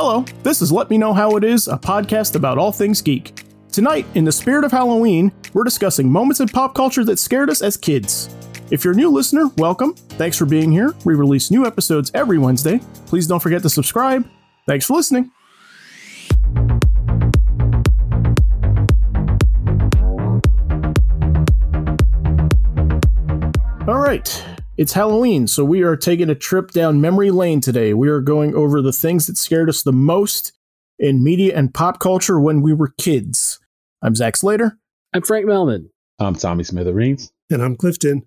Hello, this is Let Me Know How It Is, a podcast about all things geek. Tonight, in the spirit of Halloween, we're discussing moments in pop culture that scared us as kids. If you're a new listener, welcome. Thanks for being here. We release new episodes every Wednesday. Please don't forget to subscribe. Thanks for listening. All right, it's Halloween, so we are taking a trip down memory lane today. We are going over the things that scared us the most in media and pop culture when we were kids. I'm Zach Slater. I'm Frank Melman. I'm Tommy Smithereens. And I'm Clifton.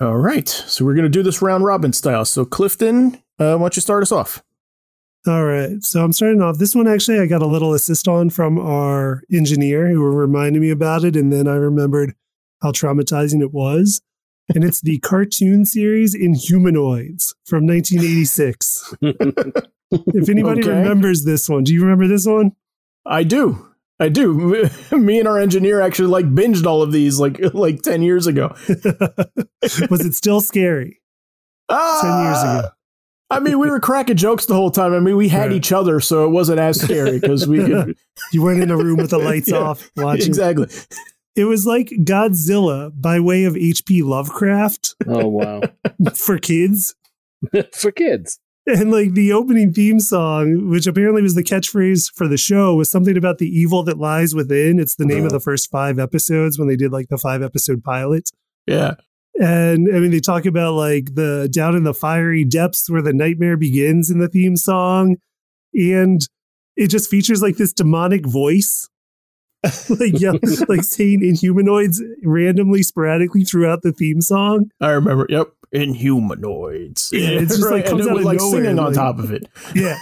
All right, so we're going to do this round robin style. So, Clifton, uh, why don't you start us off? All right, so I'm starting off. This one actually, I got a little assist on from our engineer who reminded me about it, and then I remembered how traumatizing it was. And it's the cartoon series Inhumanoids from 1986. if anybody Okay. remembers this one, do you remember this one? I do. I do. Me and our engineer actually like binged all of these like like 10 years ago. was it still scary? Ah, years ago. I mean, we were cracking jokes the whole time. I mean, we had Right. each other, so it wasn't as scary because we could. You weren't in a room with the lights Yeah, off watching. exactly. It was like Godzilla by way of H.P. Lovecraft Oh wow, for kids. for kids. And like the opening theme song, which apparently was the catchphrase for the show, was something about the evil that lies within. It's the name of uh-huh. the first five episodes when they did like the five episode pilot. Yeah. And I mean, they talk about like the down in the fiery depths where the nightmare begins in the theme song. And it just features like this demonic voice, like, yeah, like saying inhumanoids randomly, sporadically throughout the theme song. I remember. Yep. Inhumanoids. Yeah, it's just, like, and comes it out of like nowhere, singing on top of it. Yeah.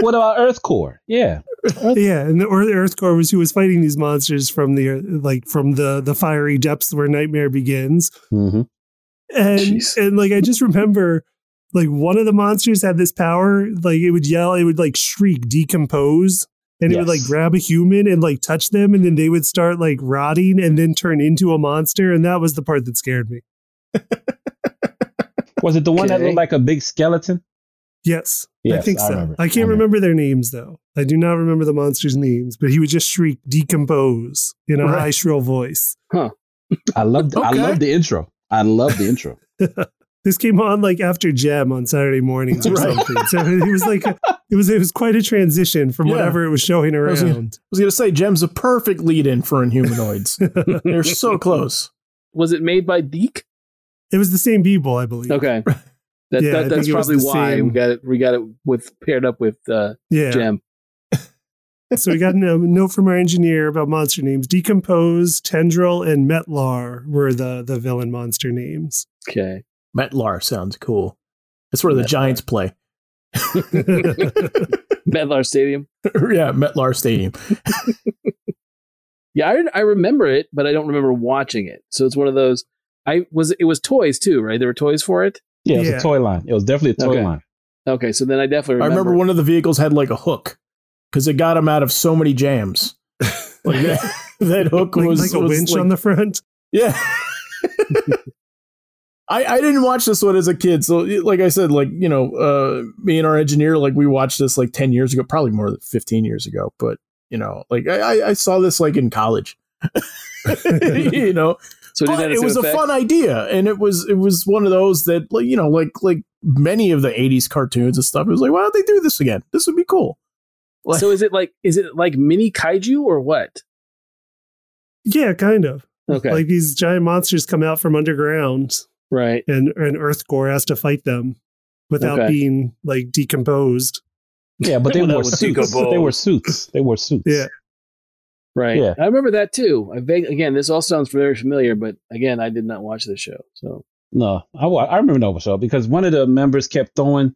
What about Earth Corps? Yeah. Yeah, and the, or the Earth Corps was who was fighting these monsters from the like from the the fiery depths where nightmare begins, Mm-hmm. and Jeez. and like I just remember like one of the monsters had this power, like it would yell, it would like shriek, decompose, and it would like grab a human and like touch them, and then they would start like rotting and then turn into a monster, and that was the part that scared me. Was it the one that looked like a big skeleton? Yes, I think I so. remember. I I can't remember. remember their names though. I do not remember the monsters' names, but he would just shriek, decompose in a Right. high shrill voice. Huh i loved. I Okay. love the intro. I love the intro. This came on like after Jem on Saturday mornings or Right. something. So it was like a, it was it was quite a transition from Yeah. whatever it was showing was gonna- around. I was going to say, Jem's a perfect lead in for Inhumanoids. They're so close. Was it made by Deke? It was the same people, I believe. Okay, that, Yeah, that, that's think it was probably why same- we got it. We got it with paired up with uh, Yeah. Jem. So we got a note from our engineer about monster names. D'Compose, Tendril, and Metlar were the the villain monster names. Okay, Metlar sounds cool. That's where the Giants play. Metlar Stadium. yeah, Metlar Stadium. Yeah, I, I remember it, but I don't remember watching it. So it's one of those. I was it was toys too, right? There were toys for it. Yeah, it was Yeah. a toy line. It was definitely a toy Okay. line. Okay, so then I definitely I remember. remember one of the vehicles had like a hook because it got him out of so many jams. Like that, that hook like, was like a was winch like- on the front. Yeah. I, I didn't watch this one as a kid. So like I said, like, you know, uh, me and our engineer, like we watched this like 10 years ago, probably more than 15 years ago. But, you know, like I, I- I saw this like in college, you know, so but it was a fun idea. And it was, it was one of those that like, you know, like, like many of the 80s cartoons and stuff. It was like, why don't they do this again? This would be cool. Like- So is it like is it like mini kaiju or what? Yeah, kind of. Okay, Like these giant monsters come out from underground, right. and and Earth Corps has to fight them without Okay. being like decomposed. Yeah, but they Well, wore suits. Decompose. They wore suits. They wore suits. Yeah. Right. Yeah. I remember that too. I vague, again, this all sounds very familiar, but again, I did not watch the show. So No, I, I remember Nova Show because one of the members kept throwing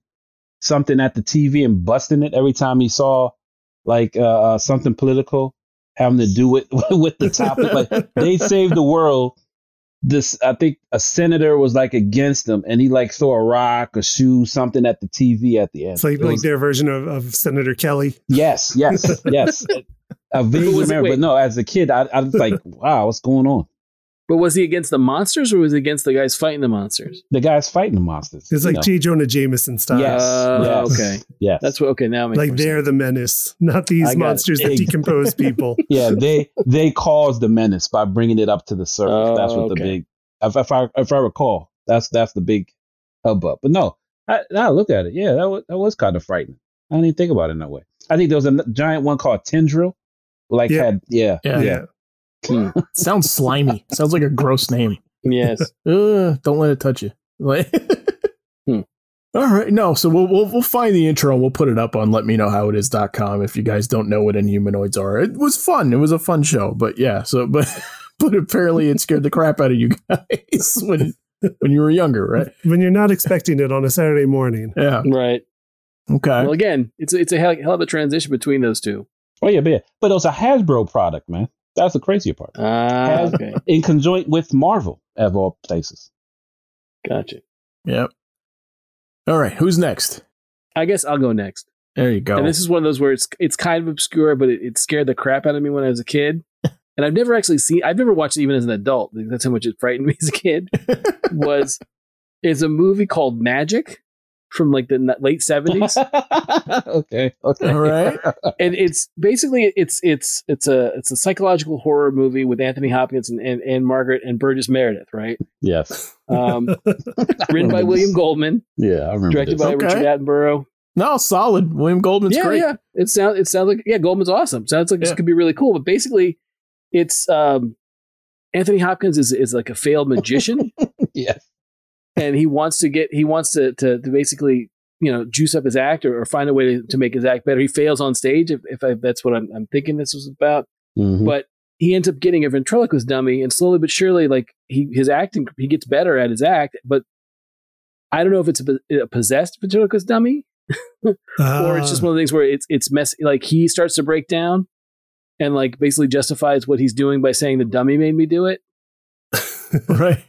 something at the TV and busting it every time he saw like uh, uh, something political having to do with with the topic. like they saved the world. This I think a senator was like against him and he like threw a rock, or shoe, something at the TV at the end. It's like It like was- their version of, of Senator Kelly. yes, yes, yes. I vaguely was remember, but no, as a kid, I, I was like, wow, what's going on? But was he against the monsters or was he against the guys fighting the monsters? The guys fighting the monsters. It's like know. J. Jonah Jameson style. Yes. Uh, yes, okay. Yes. That's what. Okay, now it makes Like they're sense. the menace, not these I got it. monsters that decompose people. yeah, they they cause the menace by bringing it up to the surface. that's Oh, what the big, if, if I if I recall, that's that's the big hubbub. But no, I, now I look at it. Yeah, that was that was kind of frightening. I didn't even think about it in that way. I think there was a n- giant one called Tendril, like Yeah. had yeah Yeah. yeah. Hmm. Sounds slimy. Sounds like a gross name. Yes. Uh, don't let it touch you. Like, Hmm. All right, no. So we'll, we'll we'll find the intro and we'll put it up on letmeknowhowitis.com if you guys don't know what inhumanoids are. It was fun. It was a fun show, but yeah. So but but apparently it scared the crap out of you guys when when you were younger, right? when you're not expecting it on a Saturday morning. Yeah. right. Okay. Well, again, it's a- it's a hell, hell of a transition between those two. Oh yeah, but yeah. But it was a Hasbro product, man. That's the crazier part. Ah, Has- okay, In conjoint with Marvel, of all places. gotcha. Yep. All right. Who's next? I guess I'll go next. There you go. And this is one of those where it's it's kind of obscure, but it, it scared the crap out of me when I was a kid. And I've never actually seen. I've never watched it even as an adult. That's how much it frightened me as a kid. Was is a movie called Magic from like the late seventies, okay. Okay. All right. and it's basically it's it's it's a it's a psychological horror movie with Anthony Hopkins and and, Ann-Margret and Burgess Meredith, right? yes. Um, written by William Goldman, Yeah, I remember. directed this. by Okay. Richard Attenborough. no, solid. William Goldman's yeah, great. yeah. It sounds it sounds like yeah, Goldman's awesome. Sounds like this could be really cool. But basically, it's um, Anthony Hopkins is is like a failed magician, yes. And he wants to get he wants to to, to basically you know juice up his act or, or find a way to, to make his act better. He fails on stage if, if I, that's what I'm, I'm thinking this was about. Mhm. But he ends up getting a ventriloquist dummy, and slowly but surely, like he his acting, he gets better at his act. But I don't know if it's a, a possessed ventriloquist dummy or it's just Ah, one of the things where it's it's messy. Like he starts to break down, and like basically justifies what he's doing by saying the dummy made me do it. Right.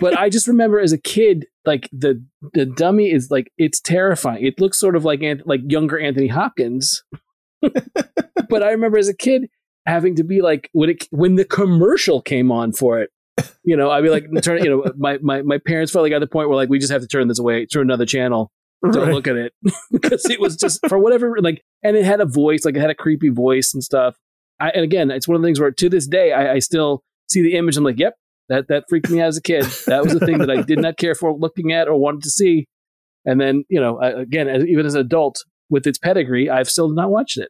But I just remember as a kid, like the the dummy is like it's terrifying. It looks sort of like Anth- like younger Anthony Hopkins. but I remember as a kid having to be like when it when the commercial came on for it. You know, I'd be like, turn. You know, my, my my parents felt like at the point where like we just have to turn this away, turn another channel don't Right. look at it because it was just for whatever like and it had a voice like it had a creepy voice and stuff I, and again it's one of the things where to this day I, I still see the image i'm like yep that that freaked me out as a kid that was the thing that i did not care for looking at or wanted to see and then you know I, again as, even as an adult with its pedigree i've still not watched it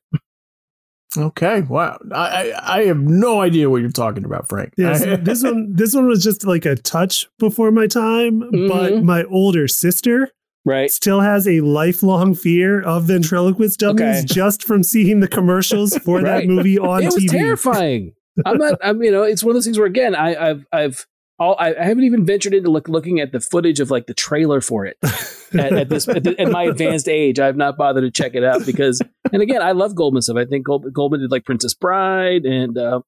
Okay. Wow. I, I I have no idea what you're talking about, Frank. Yeah, so this one this one was just like a touch before my time, but Mhm. my older sister right still has a lifelong fear of ventriloquist dummies Okay. just from seeing the commercials for that movie on it was TV. terrifying i'm not i'm you know it's one of those things where again i i've i've all, I, I haven't even ventured into look, looking at the footage of like the trailer for it at, at this at, the, at my advanced age. I've not bothered to check it out because, and again, I love Goldman stuff. I think Gold, Goldman did like Princess Bride and uh,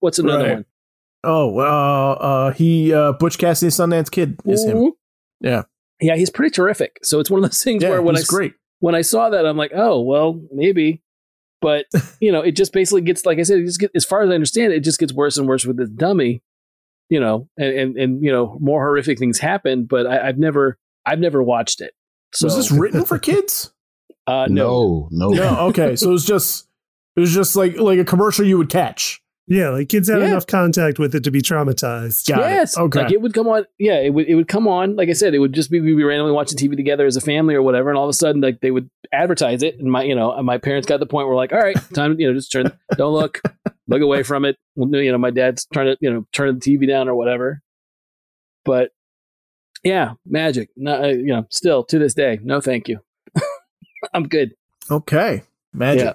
what's another Right. one? oh, uh, uh, he uh, Butch Cassidy Sundance Kid is him. Mhm. Yeah. yeah, he's pretty terrific. So it's one of those things Yeah, where when I great. when I saw that, I'm like, oh well, maybe. But you know, it just basically gets like I said, it just get, as far as I understand it, it just gets worse and worse with this dummy. You know, and and, and you know, more horrific things happen. But I, I've never I've never watched it. So was this written for kids? uh, no. no, no. no. Okay. So it was just it was just like like a commercial you would catch. Yeah, like kids had Yeah. enough contact with it to be traumatized. Got it. yes. Okay. Like it would come on. Yeah, it would. It would come on. Like I said, it would just be we'd be randomly watching TV together as a family or whatever, and all of a sudden, like they would advertise it, and my, you know, my parents got to the point where like, all right, time, you know, just turn, don't look, look away from it. You know, my dad's trying to, you know, turn the TV down or whatever. But yeah, magic. No, uh, you know, still to this day, no, thank you. I'm good. Okay. Magic. Yeah.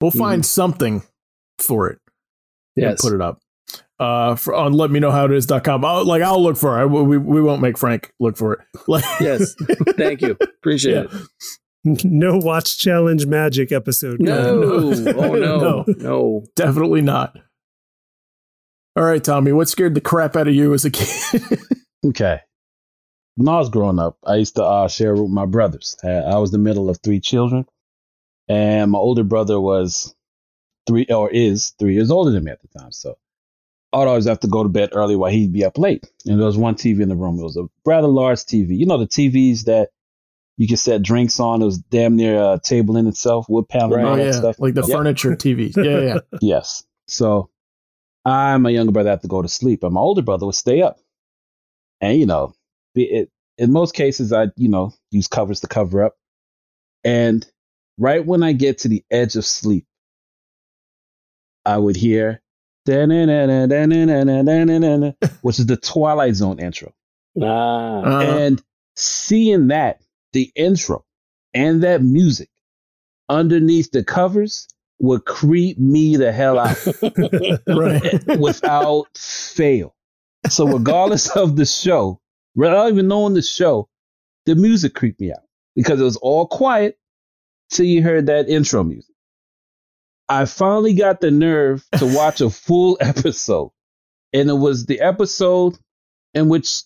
We'll find something for it. And Yes. Put it up. Uh, for, on let me know how it is.com. I'll, like I'll look for it. We, we won't make Frank look for it. Like, Yes. Thank you. Appreciate Yeah. it. No watch challenge magic episode. No. No. Oh no. No. no. Definitely not. All right, Tommy, what scared the crap out of you as a kid? Okay. When I was growing up, I used to uh, share with my brothers. Uh, I was the middle of three children, and my older brother was three or is three years older than me at the time. So I'd always have to go to bed early while he'd be up late. And there was one TV in the room. It was a rather large TV. You know the TVs that you can set drinks on. It was damn near uh, a table in itself, wood panel, Right. and all Oh that yeah, stuff. like the Yep. furniture TV. Yeah, yeah, yeah. Yes. So I, my younger brother, had to go to sleep, and my older brother would stay up. And you know, be it, in most cases, I you know use covers to cover up. And right when I get to the edge of sleep, I would hear which is the Twilight Zone intro. Ah. Uh-huh. And seeing that, the intro and that music underneath the covers would creep me the hell out without fail. So regardless of the show, without even knowing the show, the music creeped me out because it was all quiet till you heard that intro music. I finally got the nerve to watch a full episode, and it was the episode in which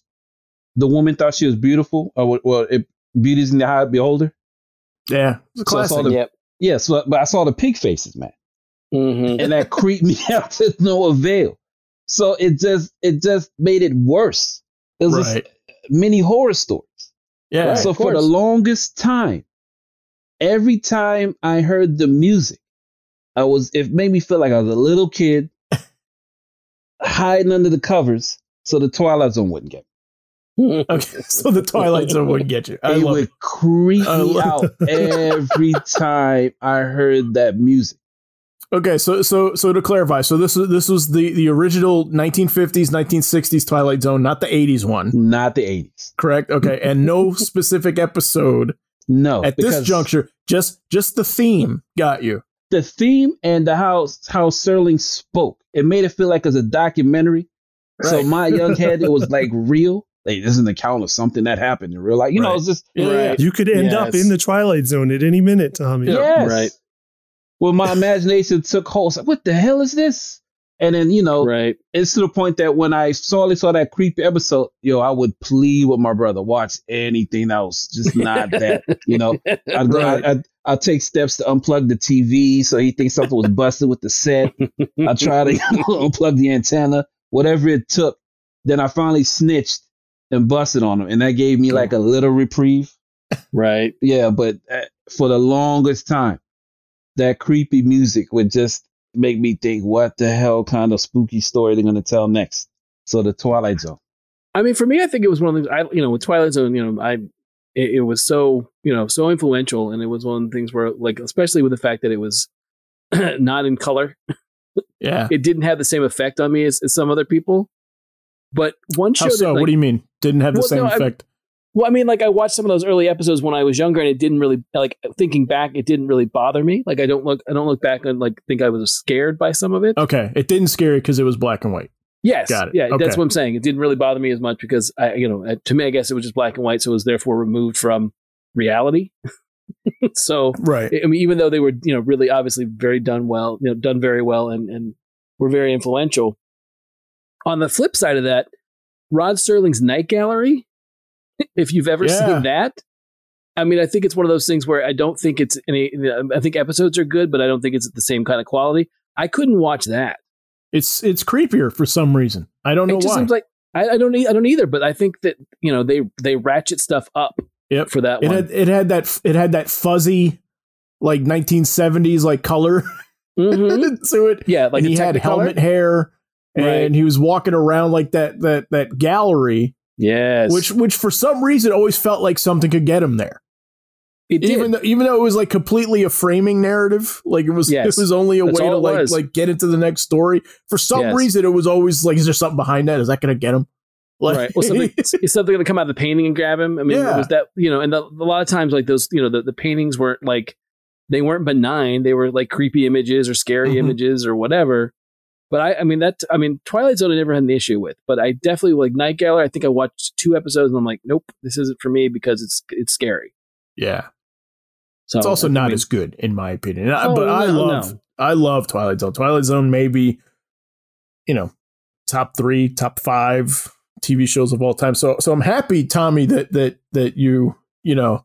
the woman thought she was beautiful, or well, it, beauty's in the eye of the beholder. Yeah, it's a So I saw classic. the- yep. Yeah, so, but I saw the pig faces, man hmm and that creeped me out to no avail. So it just it just made it worse. It was Right. just mini horror stories. yeah, Right. so of for the longest time, every time I heard the music, I was it made me feel like I was a little kid hiding under the covers so the Twilight Zone wouldn't get me. Okay, so the Twilight Zone wouldn't get you. I it love would it. creep I me out every time I heard that music. Okay, so so so to clarify, so this is this was the the original 1950s, 1960s Twilight Zone, not the 80s one, Not the 80s. correct? Okay, and no specific episode No. at this juncture. Just just the theme got you. The theme and the how how Serling spoke, it made it feel like it was a documentary. So my young head, it was like real. Like this is an account of something that happened in real life. You know, it's just Yeah, Right. You could end up in the Twilight Zone at any minute, Tommy. Yeah. yes. Right. Well, my imagination took hold. It's like, what the hell is this? And then you know, Right. it's to the point that when I solely saw that creepy episode, yo, I would plead with my brother, watch anything else, just not that. You know, I'd go, Right. I'd, I'd take steps to unplug the TV so he thinks something was busted with the set. I try to unplug the antenna, whatever it took. Then I finally snitched and busted on him, and that gave me like a little reprieve. right. Yeah, but uh, for the longest time, that creepy music would just make me think, what the hell kind of spooky story they're gonna tell next? So the Twilight Zone. I mean, for me, I think it was one of the I you know with Twilight Zone, you know, I it, it was so you know so influential, and it was one of the things where like especially with the fact that it was not in color, Yeah. it didn't have the same effect on me as, as some other people. But one show How that like, what do you mean? Didn't have the Well, same no, I- effect? Well, I mean, like I watched some of those early episodes when I was younger, and it didn't really like thinking back. It didn't really bother me. Like I don't look, I don't look back and like think I was scared by some of it. Okay, it didn't scare you because it was black and white. Yes, Got it. yeah, Okay. that's what I'm saying. It didn't really bother me as much because I, you know, to me, I guess it was just black and white, so it was therefore removed from reality. so, Right. I mean, even though they were, you know, really obviously very done well, you know, done very well, and and were very influential. On the flip side of that, Rod Serling's Night Gallery, if you've ever Yeah. seen that, I mean, I think it's one of those things where I don't think it's any. I think episodes are good, but I don't think it's the same kind of quality. I couldn't watch that. It's it's creepier for some reason. I don't know why. it just why. seems like I, I don't. e- I don't either. But I think that you know they they ratchet stuff up. Yep. For that it one. had it had that it had that fuzzy like 1970s like color Mhm. to it. Yeah, like and he had helmet hair and Right. he was walking around like that that that gallery Yes, which which for some reason always felt like something could get him there. It did. Even though even though it was like completely a framing narrative, like it was Yes. it was only a That's way to like was. like get into the next story. For some Yes. reason it was always like is there something behind that? Is that going to get him? Like right. Well, something is something going to come out of the painting and grab him. I mean, Yeah. it was that you know, and the, a lot of times like those, you know, the, the paintings weren't like they weren't benign. They were like creepy images or scary Mhm. images or whatever. But I, I mean, that I mean, Twilight Zone I never had an issue with, but I definitely like Night Gallery. I think I watched two episodes and I'm like, nope, this isn't for me because it's it's scary. yeah. So It's also I not mean, as good in my opinion. I- Oh, but I love no. I love Twilight Zone. Twilight Zone maybe you know top 3, top 5 TV shows of all time. So so I'm happy Tommy that that that you, you know,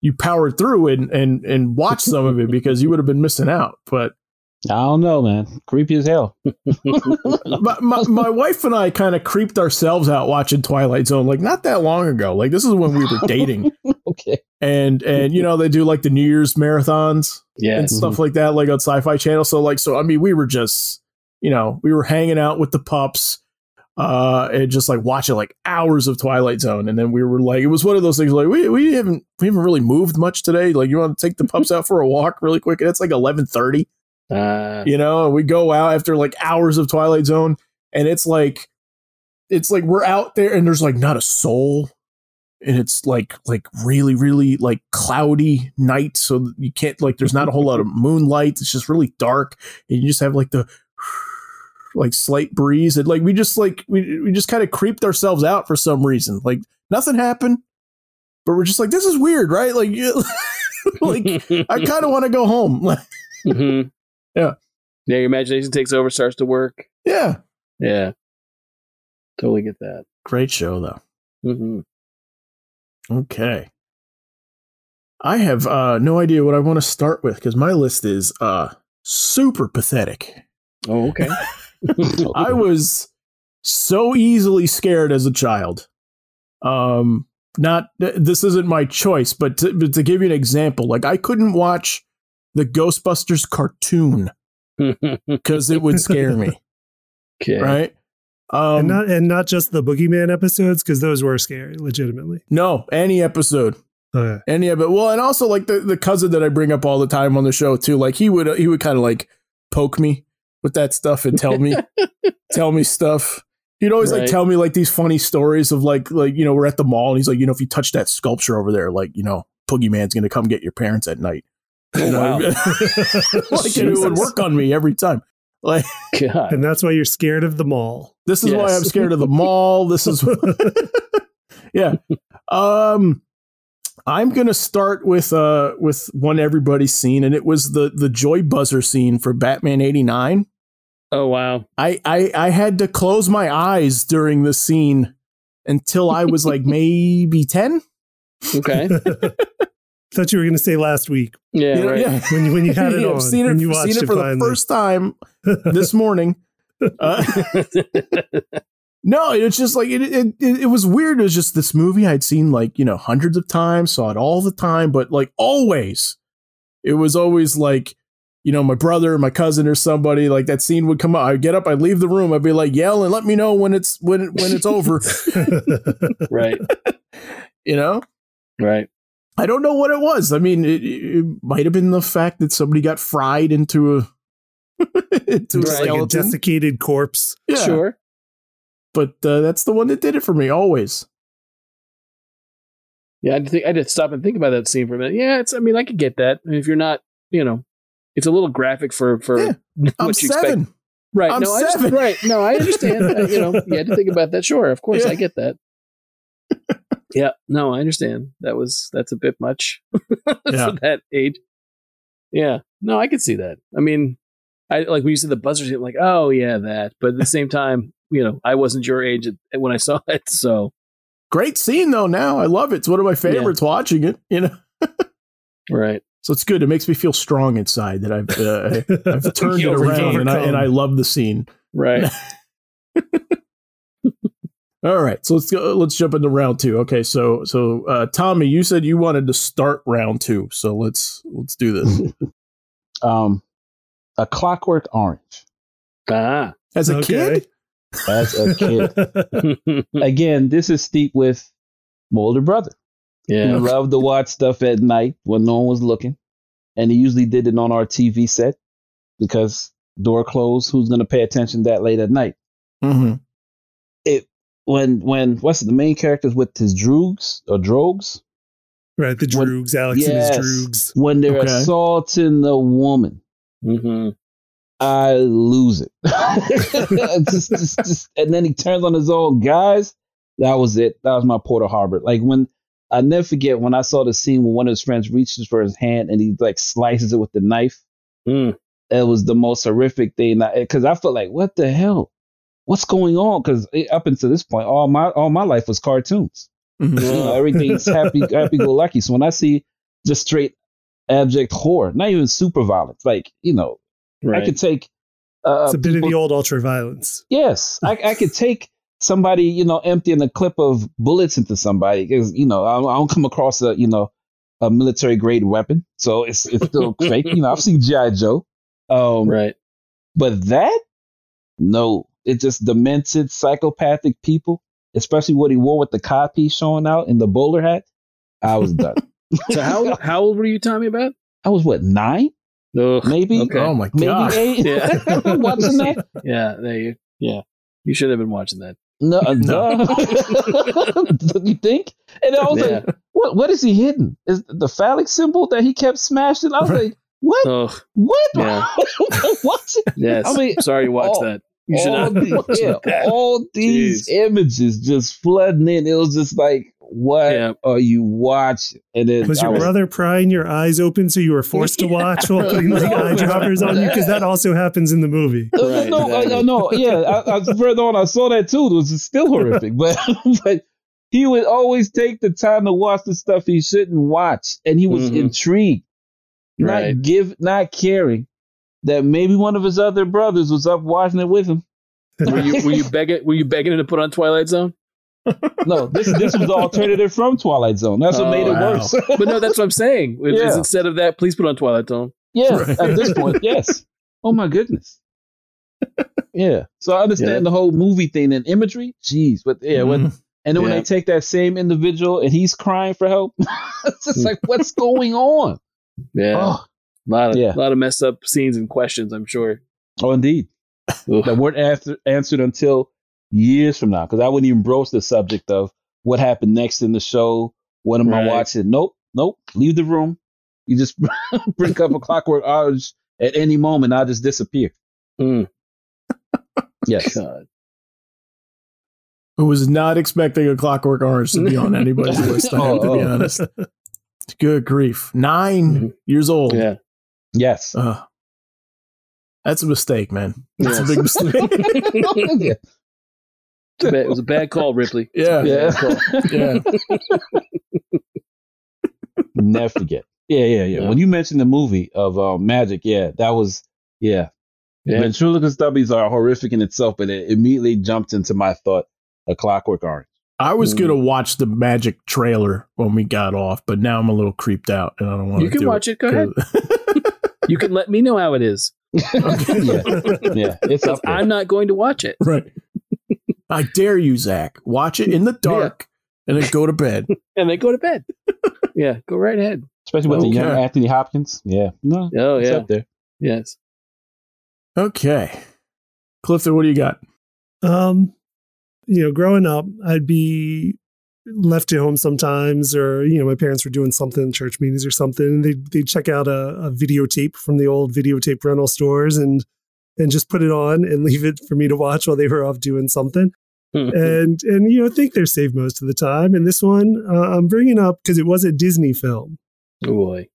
you powered through and and and watched some of it because you would have been missing out. But I don't know, man. Creepy as hell. my, my, my wife and I kind of creeped ourselves out watching Twilight Zone like not that long ago. Like this is when we were dating. okay. And and you know they do like the New Year's marathons Yeah. and stuff like that like on Sci-Fi Channel. So like so I mean we were just you know we were hanging out with the pups uh and just like watching like hours of Twilight Zone and then we were like it was one of those things like we we haven't we haven't really moved much today. Like you want to take the pups out for a walk really quick and it's like 11:30 Uh, you know and we go out after like hours of twilight zone and it's like it's like we're out there and there's like not a soul. And it's like like really really like cloudy night so you can't like there's not a whole lot of moonlight. It's just really dark and you just have like the like slight breeze and like we just like we, we just kind of creeped ourselves out for some reason. Like nothing happened but we're just like this is weird right? Like like i kind of want to go home. Mhm. Yeah. Yeah, your imagination takes over, starts to work. yeah Yeah. Totally get that. great show though hmm Okay. I have uh, no idea what I want to start with because my list is uh, super pathetic. Oh, okay. I was so easily scared as a child. Um, not th- this isn't my choice, but to, but to give you an example, like I couldn't watch the Ghostbusters cartoon because it would scare me. okay. Right? Um, and not and not just the Boogeyman episodes because those were scary, legitimately. no, any episode. Uh, any of it. Well, and also like the, the cousin that I bring up all the time on the show too. Like he would he would kind of like poke me with that stuff and tell me tell me stuff. He'd always like tell me like these funny stories of like like you know we're at the mall and he's like you know if you touch that sculpture over there like you know Boogeyman's gonna come get your parents at night. Oh, wow. like and it would work on me every time. Like God. and that's why you're scared of the mall. this is why I'm scared of the mall. This is yeah. Um I'm gonna start with uh with one everybody's seen, and it was the the joy buzzer scene for Batman '89. Oh, wow. I, I I had to close my eyes during the scene until I was like maybe ten. Okay. Thought you were going to say last week Yeah, You know, right. yeah. when you when you had it Yeah, on seen it, you watched seen it it for finally. the first time this morning. Uh, no, it's just like it, it. It it was weird. It was just this movie I'd seen like you know hundreds of times, saw it all the time, but like always, it was always like you know my brother, my cousin, or somebody like that scene would come up. I'd get up, I'd leave the room, I'd be like yell and let me know when it's when it, when it's over. right. you know, Right. I don't know what it was. I mean, it, it might have been the fact that somebody got fried into a into a Right. like a desiccated corpse. yeah, Sure. but uh, that's the one that did it for me always. Yeah, I had to think I had to stop and think about that scene for a minute. Yeah, it's I mean, I could get that. I mean, if you're not, you know, it's a little graphic for for Yeah, what I'm you expect. Right. I'm no, I just, seven. right. No, I understand. Uh, you know, you had to think about that. Sure, of course, Yeah. I get that. Yeah. No, I understand. That was that's a bit much Yeah. for that age. Yeah. No, I could see that. I mean, I like when you said the buzzers. I'm like, oh yeah, that. But at the same time, you know, I wasn't your age when I saw it, so Great scene though. Now I love it. It's one of my favorites. Watching it, you know, right. so it's good. It makes me feel strong inside that I've uh, I've turned it around and I and I love the scene. Right. All right, so let's go. Let's jump into round two. Okay, so so uh, Tommy, you said you wanted to start round two, so let's let's do this. Um, a Clockwork Orange. ah. As a kid, As a kid, again, this is steep with my older brother. He yeah. loved to watch stuff at night when no one was looking, and he usually did it on our TV set because door closed. Who's going to pay attention that late at night? hmm It when when what's it, the main characters with his droogs or drogs right, the When- droogs, Alex Yes. and his droogs. when they're Okay. assaulting the woman. hmm I lose it. just, just, just, and then he turns on his own guys. That was it. That was my Pearl Harbor. Like when I never forget when I saw the scene when one of his friends reaches for his hand and he like slices it with the knife. Mm. It was the most horrific thing because I felt like, what the hell? What's going on? Because up until this point, all my all my life was cartoons. Mhm. You know, everything's happy happy go lucky. So when I see just straight abject horror, not even super violence, like you know, Right. I could take. Uh, It's a bit of the old ultra violence. Yes, I, I could take somebody, you know, emptying a clip of bullets into somebody because you know I, I don't come across a you know a military grade weapon, so it's it's still fake. You know, I've seen GI Joe, um, right. but that no, it's just demented, psychopathic people, especially what he wore with the codpiece showing out in the bowler hat. I was done. So how how old were you, Tommy? About? I was what nine, Ugh, maybe, Okay. Oh my maybe god. eight. Yeah. Watching that. Yeah. There you. Yeah. You should have been watching that. No, uh, No. no. Don't you think? And I was Yeah. like, what what is he hidden? Is the phallic symbol that he kept smashing? I was like, what? Oh. What? Yeah. what? Yes. I mean, sorry you watched all- oh. that. You all, not the- yeah, that. all these Jeez. images just flooding in. It was just like, what Yeah. are you watching? And then Was I your brother prying your eyes open so you were forced to watch while putting like No. eyedroppers on you? Because that also happens in the movie. Right, no, exactly. I, I know. Yeah, I, I further on, I saw that too. It was still horrific, but but he would always take the time to watch the stuff he shouldn't watch, and he was Mhm. intrigued, Right. not give, not caring that maybe one of his other brothers was up watching it with him. Were you were you begging were you begging him to put on Twilight Zone? No, this this was the alternative from Twilight Zone. That's what Oh, made it wow. worse. But no, that's what I'm saying. Is Yeah. instead of that, please put on Twilight Zone. yeah, Right. at this point, yes. Oh my goodness. Yeah, so I understand Yeah. the whole movie thing and imagery. Jeez, but yeah, when Mhm. And then when they take that same individual and he's crying for help, it's just like, what's going on? Yeah. Oh, A lot of Yeah. a lot of messed up scenes and questions, I'm sure. oh, indeed. That weren't answer- answered until years from now, because I wouldn't even broach the subject of what happened next in the show. What am I watching? Nope, nope. Leave the room. You just bring up a clockwork orange at any moment. I'll just disappear. Mm. Yes. God. I was not expecting a Clockwork Orange to be on anybody's list. I have to be Oh, oh. honest. Good grief! 9 Mhm. years old. Yeah. Yes. Uh, that's a mistake, man. That's Yes. a big mistake. yeah. It's a bad- It was a bad call, Ripley. yeah, Yeah. Call. yeah. Never forget. Yeah, yeah, yeah, Yeah. When you mentioned the movie of uh, Magic, yeah, that was yeah. Yeah. Ventriloquist stubbies are horrific in itself, but it immediately jumped into my thought a Clockwork Orange. I was Mm. gonna watch the Magic trailer when we got off, but now I'm a little creeped out, and I don't want to. You can do watch it. Go ahead. It. You can let me know how it is. yeah, yeah, it's up there. I'm not going to watch it. right. I dare you, Zach. Watch it in the dark, and then go to bed. And then go to bed. yeah, go right ahead. Especially with the young Anthony Hopkins. Yeah, no, Oh it's yeah. up there. Yes. Okay, Clifton, what do you got? Um, you know, growing up, I'd be left at home sometimes, or you know, my parents were doing something, church meetings or something, and they'd they'd check out a, a videotape from the old videotape rental stores and and just put it on and leave it for me to watch while they were off doing something. and and you know, think they're safe most of the time. And this one, uh, I'm bringing up because it was a Disney film oh boy.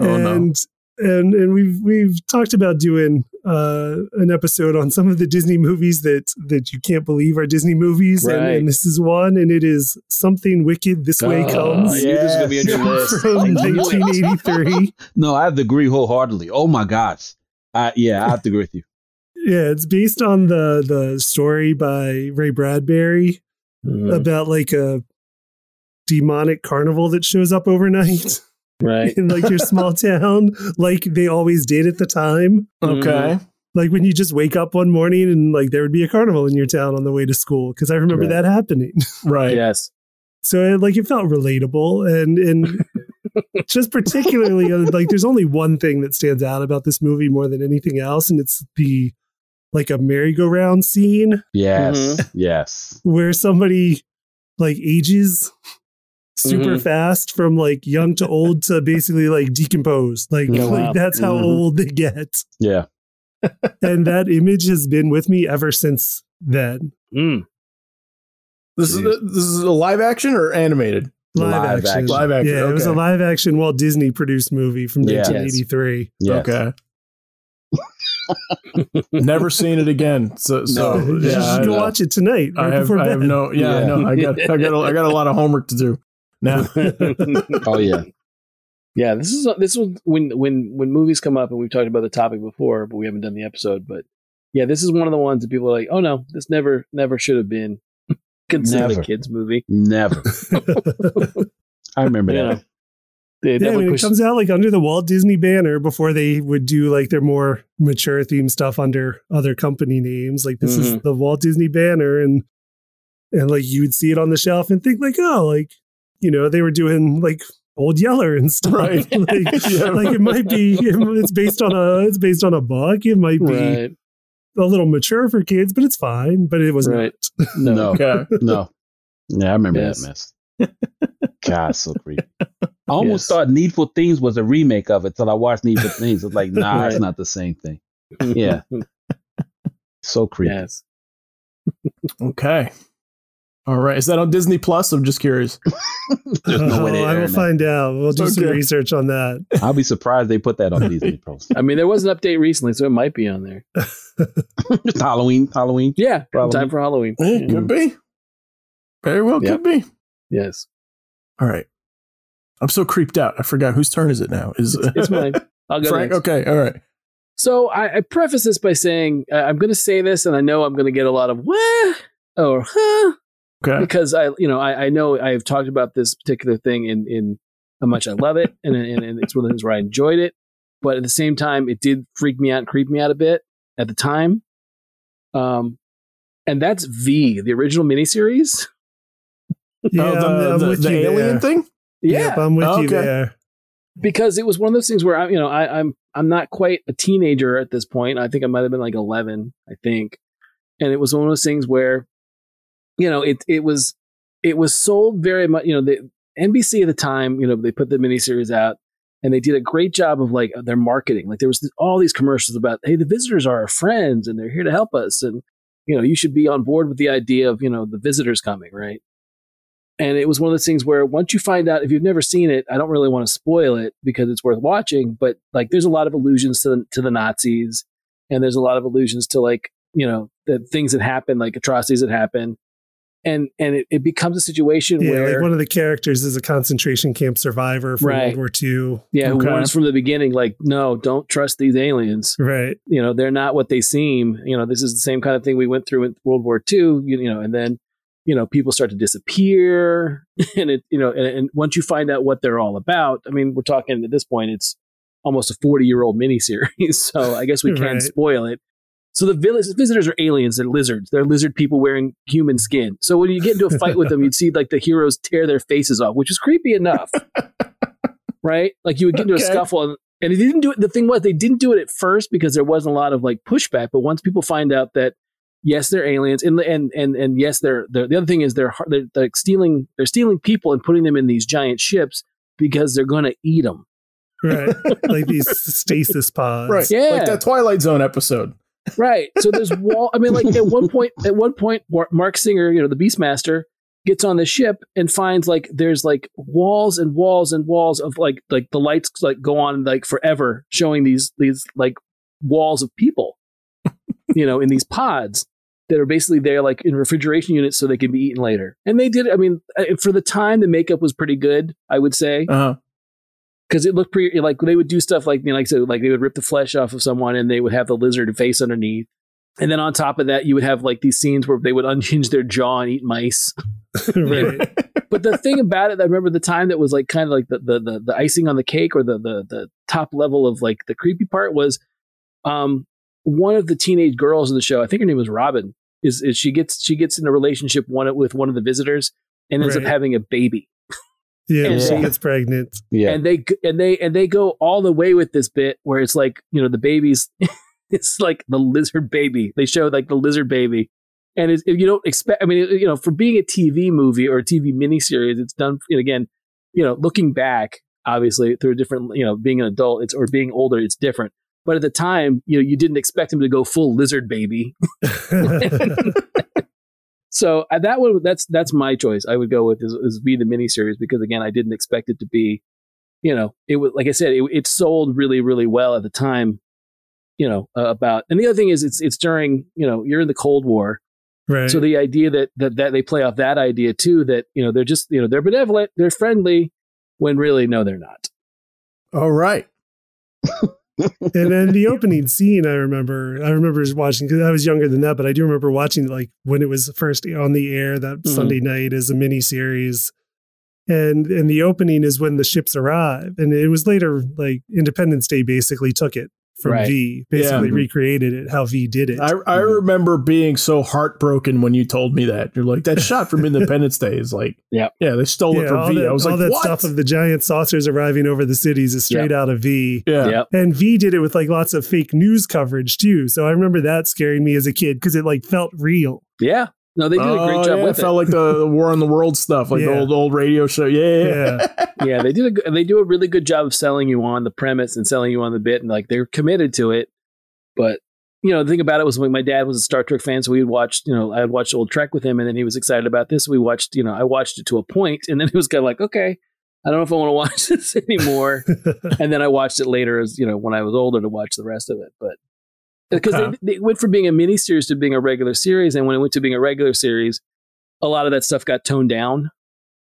Oh, no. and and and we've we've talked about doing uh, an episode on some of the Disney movies that that you can't believe are Disney movies, and, Right. and this is one, and it is something wicked. This way comes I knew this was gonna be on your Yes. list. from I knew it. 1983. No, I have to agree wholeheartedly. Oh my gosh. I, yeah, I have to agree with you. yeah, it's based on the the story by Ray Bradbury Mhm. about like a demonic carnival that shows up overnight Right. in like your small town, like they always did at the time. Okay, like when you just wake up one morning and like there would be a carnival in your town on the way to school because i remember Right. that happening right. Yes. so it, like it felt relatable and and just particularly uh, like there's only one thing that stands out about this movie more than anything else and it's the like a merry-go-round scene Yes, Mm-hmm. yes. where somebody like ages super Mhm. fast from like young to old to basically like decompose like, Oh, like wow. that's how Mhm. old they get Yeah. and that image has been with me ever since then Mm. This is Jeez. this is a live action or animated? live, Live action. action. Live action. Yeah, it was a live action Walt Disney produced movie from Yeah. 1983. Yes. Okay. Never seen it again. So, so No. you yeah, should I, go watch it tonight. I have, before I have no. Yeah, I Yeah. know. I got, I got, a, I got a lot of homework to do now. Oh yeah. Yeah, this is this was when when when movies come up and we've talked about the topic before, but we haven't done the episode. But yeah, this is one of the ones that people are like, oh no, this never never should have been considered Never. a kids movie. Never. I remember Yeah. that. They Yeah, I definitely mean, it comes out like under the Walt Disney banner before they would do like their more mature theme stuff under other company names. Like this is Mhm. the Walt Disney banner, and and like you would see it on the shelf and think like, oh, like you know, they were doing like Old Yeller and stuff. Right. like, Yeah, like it might be it's based on a it's based on a book. It might be right. a little mature for kids, but it's fine. But it was Right. not. No. No. Okay. No. Yeah, I remember Yes. that mess. God, so creepy. I almost Yes. thought Needful Things was a remake of it till I watched Needful Things. It's like, nah, it's not the same thing. Yeah. So creepy. yes. Okay. All right. Is that on Disney Plus? I'm just curious. There's no way Oh, I will airing that. find out. We'll do some research on that. I'll be surprised they put that on Disney Plus. I mean, there was an update recently, so it might be on there. Just Halloween, Halloween. Yeah, Probably. time for Halloween. Eh, Yeah. Could be. Very well Yeah. could be. Yes, All right. I'm so creeped out. I forgot whose turn is it now? Is it's mine. I'll go Frank? next. Okay. All right. So I, I preface this by saying uh, I'm going to say this, and I know I'm going to get a lot of what or huh Okay. because I, you know, I, I know I have talked about this particular thing in in how much I love it, and, and and it's one of the things where I enjoyed it, but at the same time, it did freak me out and creep me out a bit at the time. Um, and that's V, the original miniseries. Yeah, oh, the, I'm, I'm the- with the you alien there. thing? Yeah, Yep, I'm with Oh, you okay. there. because it was one of those things where I, you know, I, I'm I'm not quite a teenager at this point. I think I might have been like 11, I think, and it was one of those things where, you know, it it was it was sold very much. You know, the NBC at the time, you know, they put the miniseries out, and they did a great job of like their marketing. Like there was all these commercials about, hey, the visitors are our friends, and they're here to help us, and you know, you should be on board with the idea of you know the visitors coming, right? And it was one of those things where once you find out, if you've never seen it, I don't really want to spoil it because it's worth watching. But like, there's a lot of allusions to the, to the Nazis, and there's a lot of allusions to like you know the things that happen, like atrocities that happen, and and it, it becomes a situation Yeah, where like one of the characters is a concentration camp survivor from Right. World War II. yeah, who warns from the beginning, like, no, don't trust these aliens. Right. You know, they're not what they seem. You know, this is the same kind of thing we went through in World War II. You, you know, and then you know people start to disappear, and it you know, and, and once you find out what they're all about, I mean, we're talking at this point, it's almost a forty year old miniseries, so I guess we can Right. spoil it. So the vis- visitors are aliens. They're lizards. They're lizard people wearing human skin. So when you get into a fight with them, you'd see like the heroes tear their faces off, which is creepy enough, right? Like you would get into Okay. a scuffle, and, and they didn't do it. The thing was, they didn't do it at first because there wasn't a lot of like pushback. But once people find out that yes, they're aliens, and and and and yes, they're, they're the other thing is they're har- they're, they're stealing they're stealing people and putting them in these giant ships because they're going to eat them. Right. like these stasis pods. Right. Yeah. Like that Twilight Zone episode. Right. So there's wall. I mean, like at one point, at one point, Marc Singer, you know, the Beastmaster, gets on the ship and finds like there's like walls and walls and walls of like like the lights like go on like forever, showing these these like walls of people, you know, in these pods that are basically there like in refrigeration units so they can be eaten later. And they did. I mean, uh, for the time, the makeup was pretty good. I would say Uh huh. Because it looked pretty like they would do stuff like you know, like I said, like they would rip the flesh off of someone and they would have the lizard face underneath. And then on top of that, you would have like these scenes where they would unhinge their jaw and eat mice. right. But the thing about it, I remember the time that was like kind of like the the the, the icing on the cake or the, the the top level of like the creepy part was um one of the teenage girls in the show, I think her name was Robin, is, is she gets she gets in a relationship one with one of the visitors and ends up having a baby. Yeah, And she gets pregnant. Yeah. and they and they and they go all the way with this bit where it's like you know the baby's it's like the lizard baby they show like the lizard baby and it's, you don't expect i mean you know for being a tv movie or a tv miniseries it's done and again you know looking back obviously through a different you know being an adult it's or being older it's different but at the time you know you didn't expect him to go full lizard baby so uh, that one that's that's my choice i would go with is, is be the miniseries because again i didn't expect it to be you know, it was like I said, it, it sold really, really well at the time. You know, uh, about and the other thing is, it's it's during you know you're in the Cold War, right. so the idea that that that they play off that idea too that you know they're just you know they're benevolent, they're friendly, when really no they're not. All right. and then the opening scene, I remember, I remember watching because I was younger than that, but I do remember watching like when it was first on the air that Mhm. Sunday night as a mini series. And and the opening is when the ships arrive, and it was later like Independence Day basically took it from Right. V, basically Yeah. recreated it how V did it. I, I mm-hmm. remember being so heartbroken when you told me that. You're like, that shot from Independence Day is like, Yep. yeah, they stole it from all V. that, I was all like, that what? stuff of the giant saucers arriving over the cities is straight out of V. yeah. Yep. And V did it with like lots of fake news coverage too. So I remember that scaring me as a kid because it like felt real. Yeah. No, they did a great Oh, job yeah, with it felt like the, the War on the World stuff, like the old old radio show. Yeah, yeah, Yeah. Yeah, they did a they do a really good job of selling you on the premise and selling you on the bit, and like they're committed to it. But you know, the thing about it was when my dad was a Star Trek fan, so we would watch. You know, I had watched old Trek with him, and then he was excited about this. We watched. You know, I watched it to a point, and then he was kind of like, okay. I don't know if I want to watch this anymore. and then I watched it later as you know when I was older to watch the rest of it. But because Okay. they, they went from being a mini series to being a regular series, and when it went to being a regular series, a lot of that stuff got toned down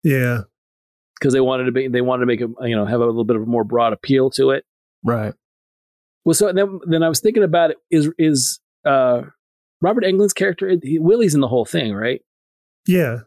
yeah. because they wanted to be they wanted to make it you know have a little bit of a more broad appeal to it. right. Well, so then then I was thinking about it is is uh, Robert Englund's character he, Willie's in the whole thing, right? Yeah.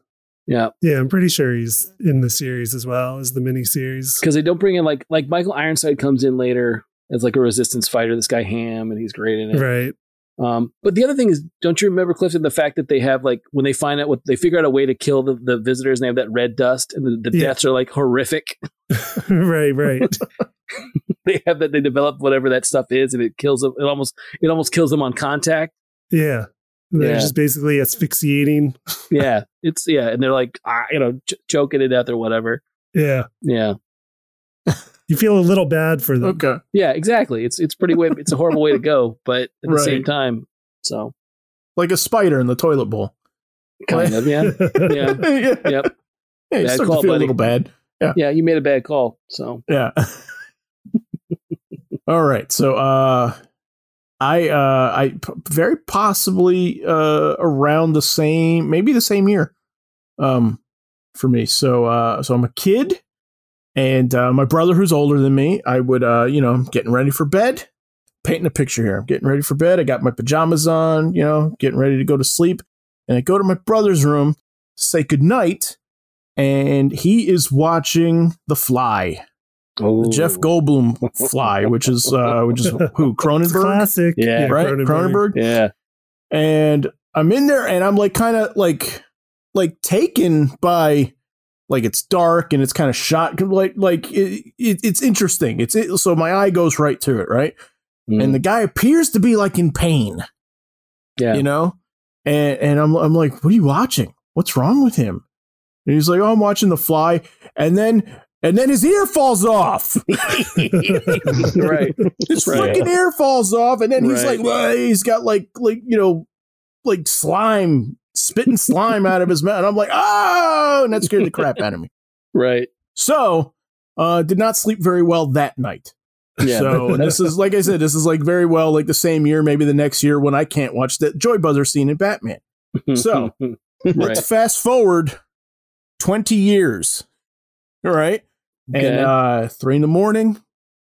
Yeah, Yeah. I'm pretty sure he's in the series as well as the mini series. because they don't bring in like like Michael Ironside comes in later as like a resistance fighter. This guy Ham, and he's great in it. Right. Um, but the other thing is, don't you remember Clifton the fact that they have like when they find out what they figure out a way to kill the, the visitors and they have that red dust and the, the Yeah. deaths are like horrific. right. Right. they have that they develop whatever that stuff is and it kills them. It almost it almost kills them on contact. Yeah. They're Yeah. just basically asphyxiating. Yeah, it's yeah, and they're like ah, you know ch- choking to death or whatever. Yeah. Yeah, You feel a little bad for them. Okay. yeah, exactly. It's it's pretty way. It's a horrible way to go, but at the same time, so Like a spider in the toilet bowl. kind of yeah, yeah, yeah. yep, Yeah, you Bad start call, to feel buddy. a little bad. yeah. You made a bad call, so Yeah. All right. So uh I uh I p- very possibly uh around the same maybe the same year um for me. So uh so I'm a kid and uh my brother who's older than me, I would uh you know, I'm getting ready for bed. Painting a picture here. I'm getting ready for bed. I got my pajamas on, you know, getting ready to go to sleep. And I go to my brother's room to say goodnight and he is watching The Fly oh, the Jeff Goldblum fly, which is uh, which is who It's Cronenberg, classic. Yeah. right? Cronenberg. Yeah, and I'm in there, and I'm like kind of like like taken by like it's dark and it's kind of shot like like it, it, it's interesting. It's it, so my eye goes right to it, right? Mm. And the guy appears to be like in pain, yeah. you know, and and I'm I'm like, what are you watching? What's wrong with him? And he's like, oh, I'm watching The Fly, and then and then his ear falls off. right. his Right. fucking ear falls off, and then he's Right. like, well, he's got like like you know, like slime spitting slime out of his mouth. And I'm like, oh, and that scared the crap out of me. Right. So, uh, did not sleep very well that night. Yeah. So this is like I said, this is like very well like the same year, maybe the next year when I can't watch that Joy Buzzer scene in Batman. So, right. Let's fast forward twenty years. All right. Okay. And uh three in the morning,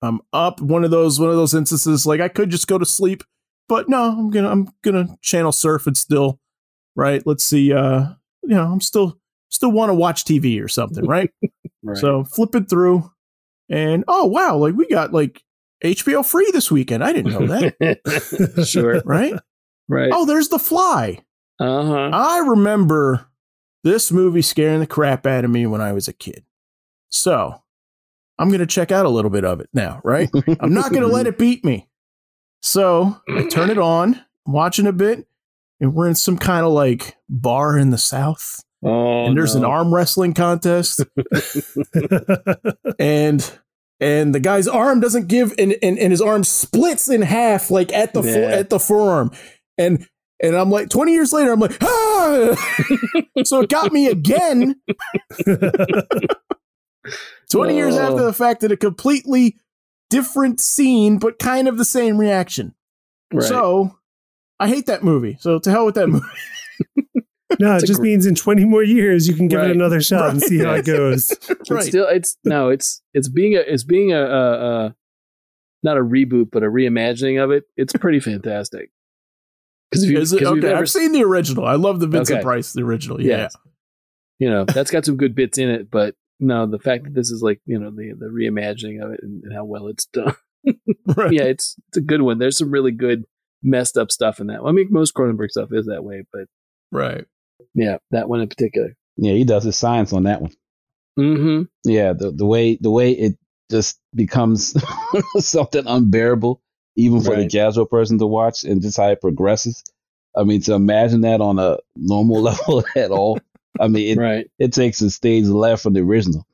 I'm up. One of those one of those instances, like I could just go to sleep, but no, I'm gonna I'm gonna channel surf and still, right? Let's see, uh, you know, I'm still still want to watch TV or something, right? right. So flipping through, and oh wow, like we got like HBO free this weekend. I didn't know that, sure. right? Right. Oh, there's The Fly. Uh huh. I remember this movie scaring the crap out of me when I was a kid. So I'm going to check out a little bit of it now, right? I'm not going to let it beat me. So I turn it on, watching a bit, and we're in some kind of like bar in the South. Oh, and there's an arm wrestling contest. and and the guy's arm doesn't give and, and, and his arm splits in half like at the fo- at the forearm and and i'm like 20 years later i'm like ah so it got me again 20 years Oh. after the fact that a completely different scene but kind of the same reaction Right. so i hate that movie so to hell with that movie No, it just gr- means in 20 more years you can give Right. it another shot and see how it goes. It's right. still it's no, it's it's being a it's being a, a, a not a reboot but a reimagining of it. It's pretty fantastic. Because if you, Is it, 'cause we've okay, never I've seen the original. I love the Vincent Okay. Price, the original. Yeah. Yes. you know that's got some good bits in it, but no, the fact that this is like you know the the reimagining of it and, and how well it's done. Right. yeah, it's it's a good one. There's some really good messed up stuff in that. one. I mean, most Cronenberg stuff is that way, but Right. yeah, that one in particular. Yeah, he does his science on that one. Mm-hmm. Yeah, the the way the way it just becomes something unbearable, even for the Right. casual person to watch, and just how it progresses. I mean, to imagine that on a normal level at all, I mean, it, Right. it takes a stage left from the original.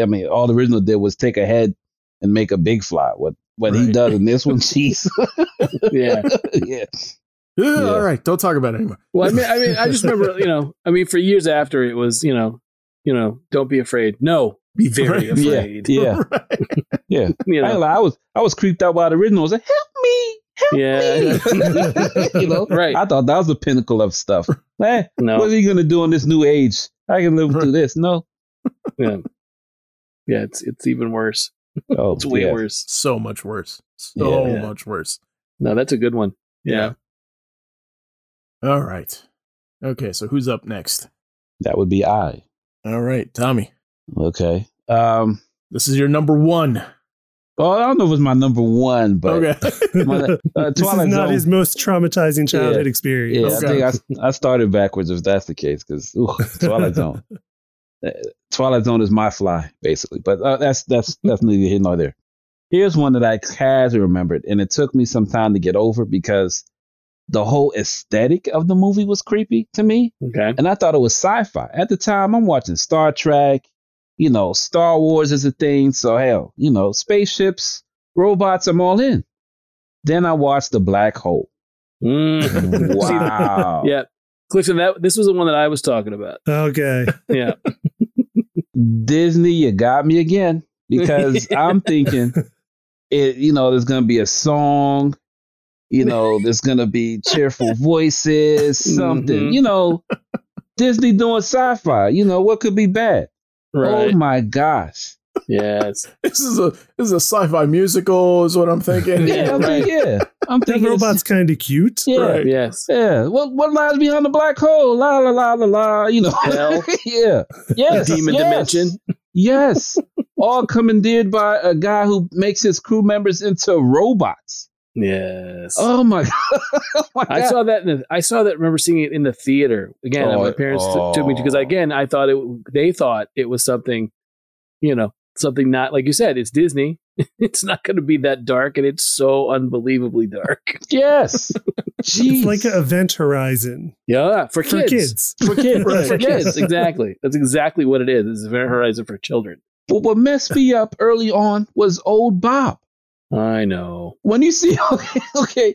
I mean, all the original did was take a head and make a big fly. What what he Right. does in this one, jeez, Yeah. yeah, Yeah, All right. Don't talk about it anymore. Well, I mean, I mean, I just remember, you know, I mean, for years after it was, you know, you know, don't be afraid. No, be very Right. yeah, afraid. yeah, Right. yeah. You I, know, lie, I was I was creeped out by the original. I was like, help me, help Yeah. me. you know, Right. I thought that was the pinnacle of stuff. Eh, no, What are you gonna do in this new age? I can live Right. through this. No. yeah, yeah, it's it's even worse. Oh, It's way yeah. worse. So much worse. So Yeah. much worse. No, that's a good one. Yeah. All right. Okay. So who's up next? That would be I. All right. Tommy. Okay. Um. This is your number one. Well, I don't know if it's my number one, but okay. my, uh, this is not Zone. his most traumatizing childhood Yeah, experience. Okay. I think I, I started backwards if that's the case because Twilight Zone. Twilight Zone is my fly basically, but uh, that's that's that's neither here nor there. Here's one that I casually remembered, and it took me some time to get over because the whole aesthetic of the movie was creepy to me. Okay. and I thought it was sci-fi. At the time, I'm watching Star Trek, you know, Star Wars is a thing, so hell, you know, spaceships, robots, I'm all in. Then I watched The Black Hole. Mm. Wow. yeah, Clifton. That this was the one that I was talking about. Okay. Yeah. Disney, you got me again because I'm thinking it, you know, there's going to be a song, you know, there's going to be cheerful voices, something, Mhm. you know, Disney doing sci-fi, you know, what could be bad? Right. Oh my gosh. Yes. This is a this is a sci-fi musical, is what I'm thinking. Yeah, I'm right. thinking, yeah. I'm thinking it's- robot's kind of cute. Yeah, Right. Yes. yeah. What what lies behind the black hole? La la la la la. You know. Hell. yeah. Yes. Demon yes, dimension. Yes. All commandeered by a guy who makes his crew members into robots. Yes. Oh my god. oh my I saw that. In the, I saw that. Remember seeing it in the theater again. Oh, my parents t- took me because oh. again, I thought it. They thought it was something, you know, something not like you said. It's Disney. it's not going to be that dark, and it's so unbelievably dark. Yes. Jeez. It's like an Event Horizon Yeah, for for kids. kids. for kids. Right. For kids, exactly. That's exactly what it is. It's Event Horizon for children. But what messed me up early on was old Bob. I know. when you see okay, okay,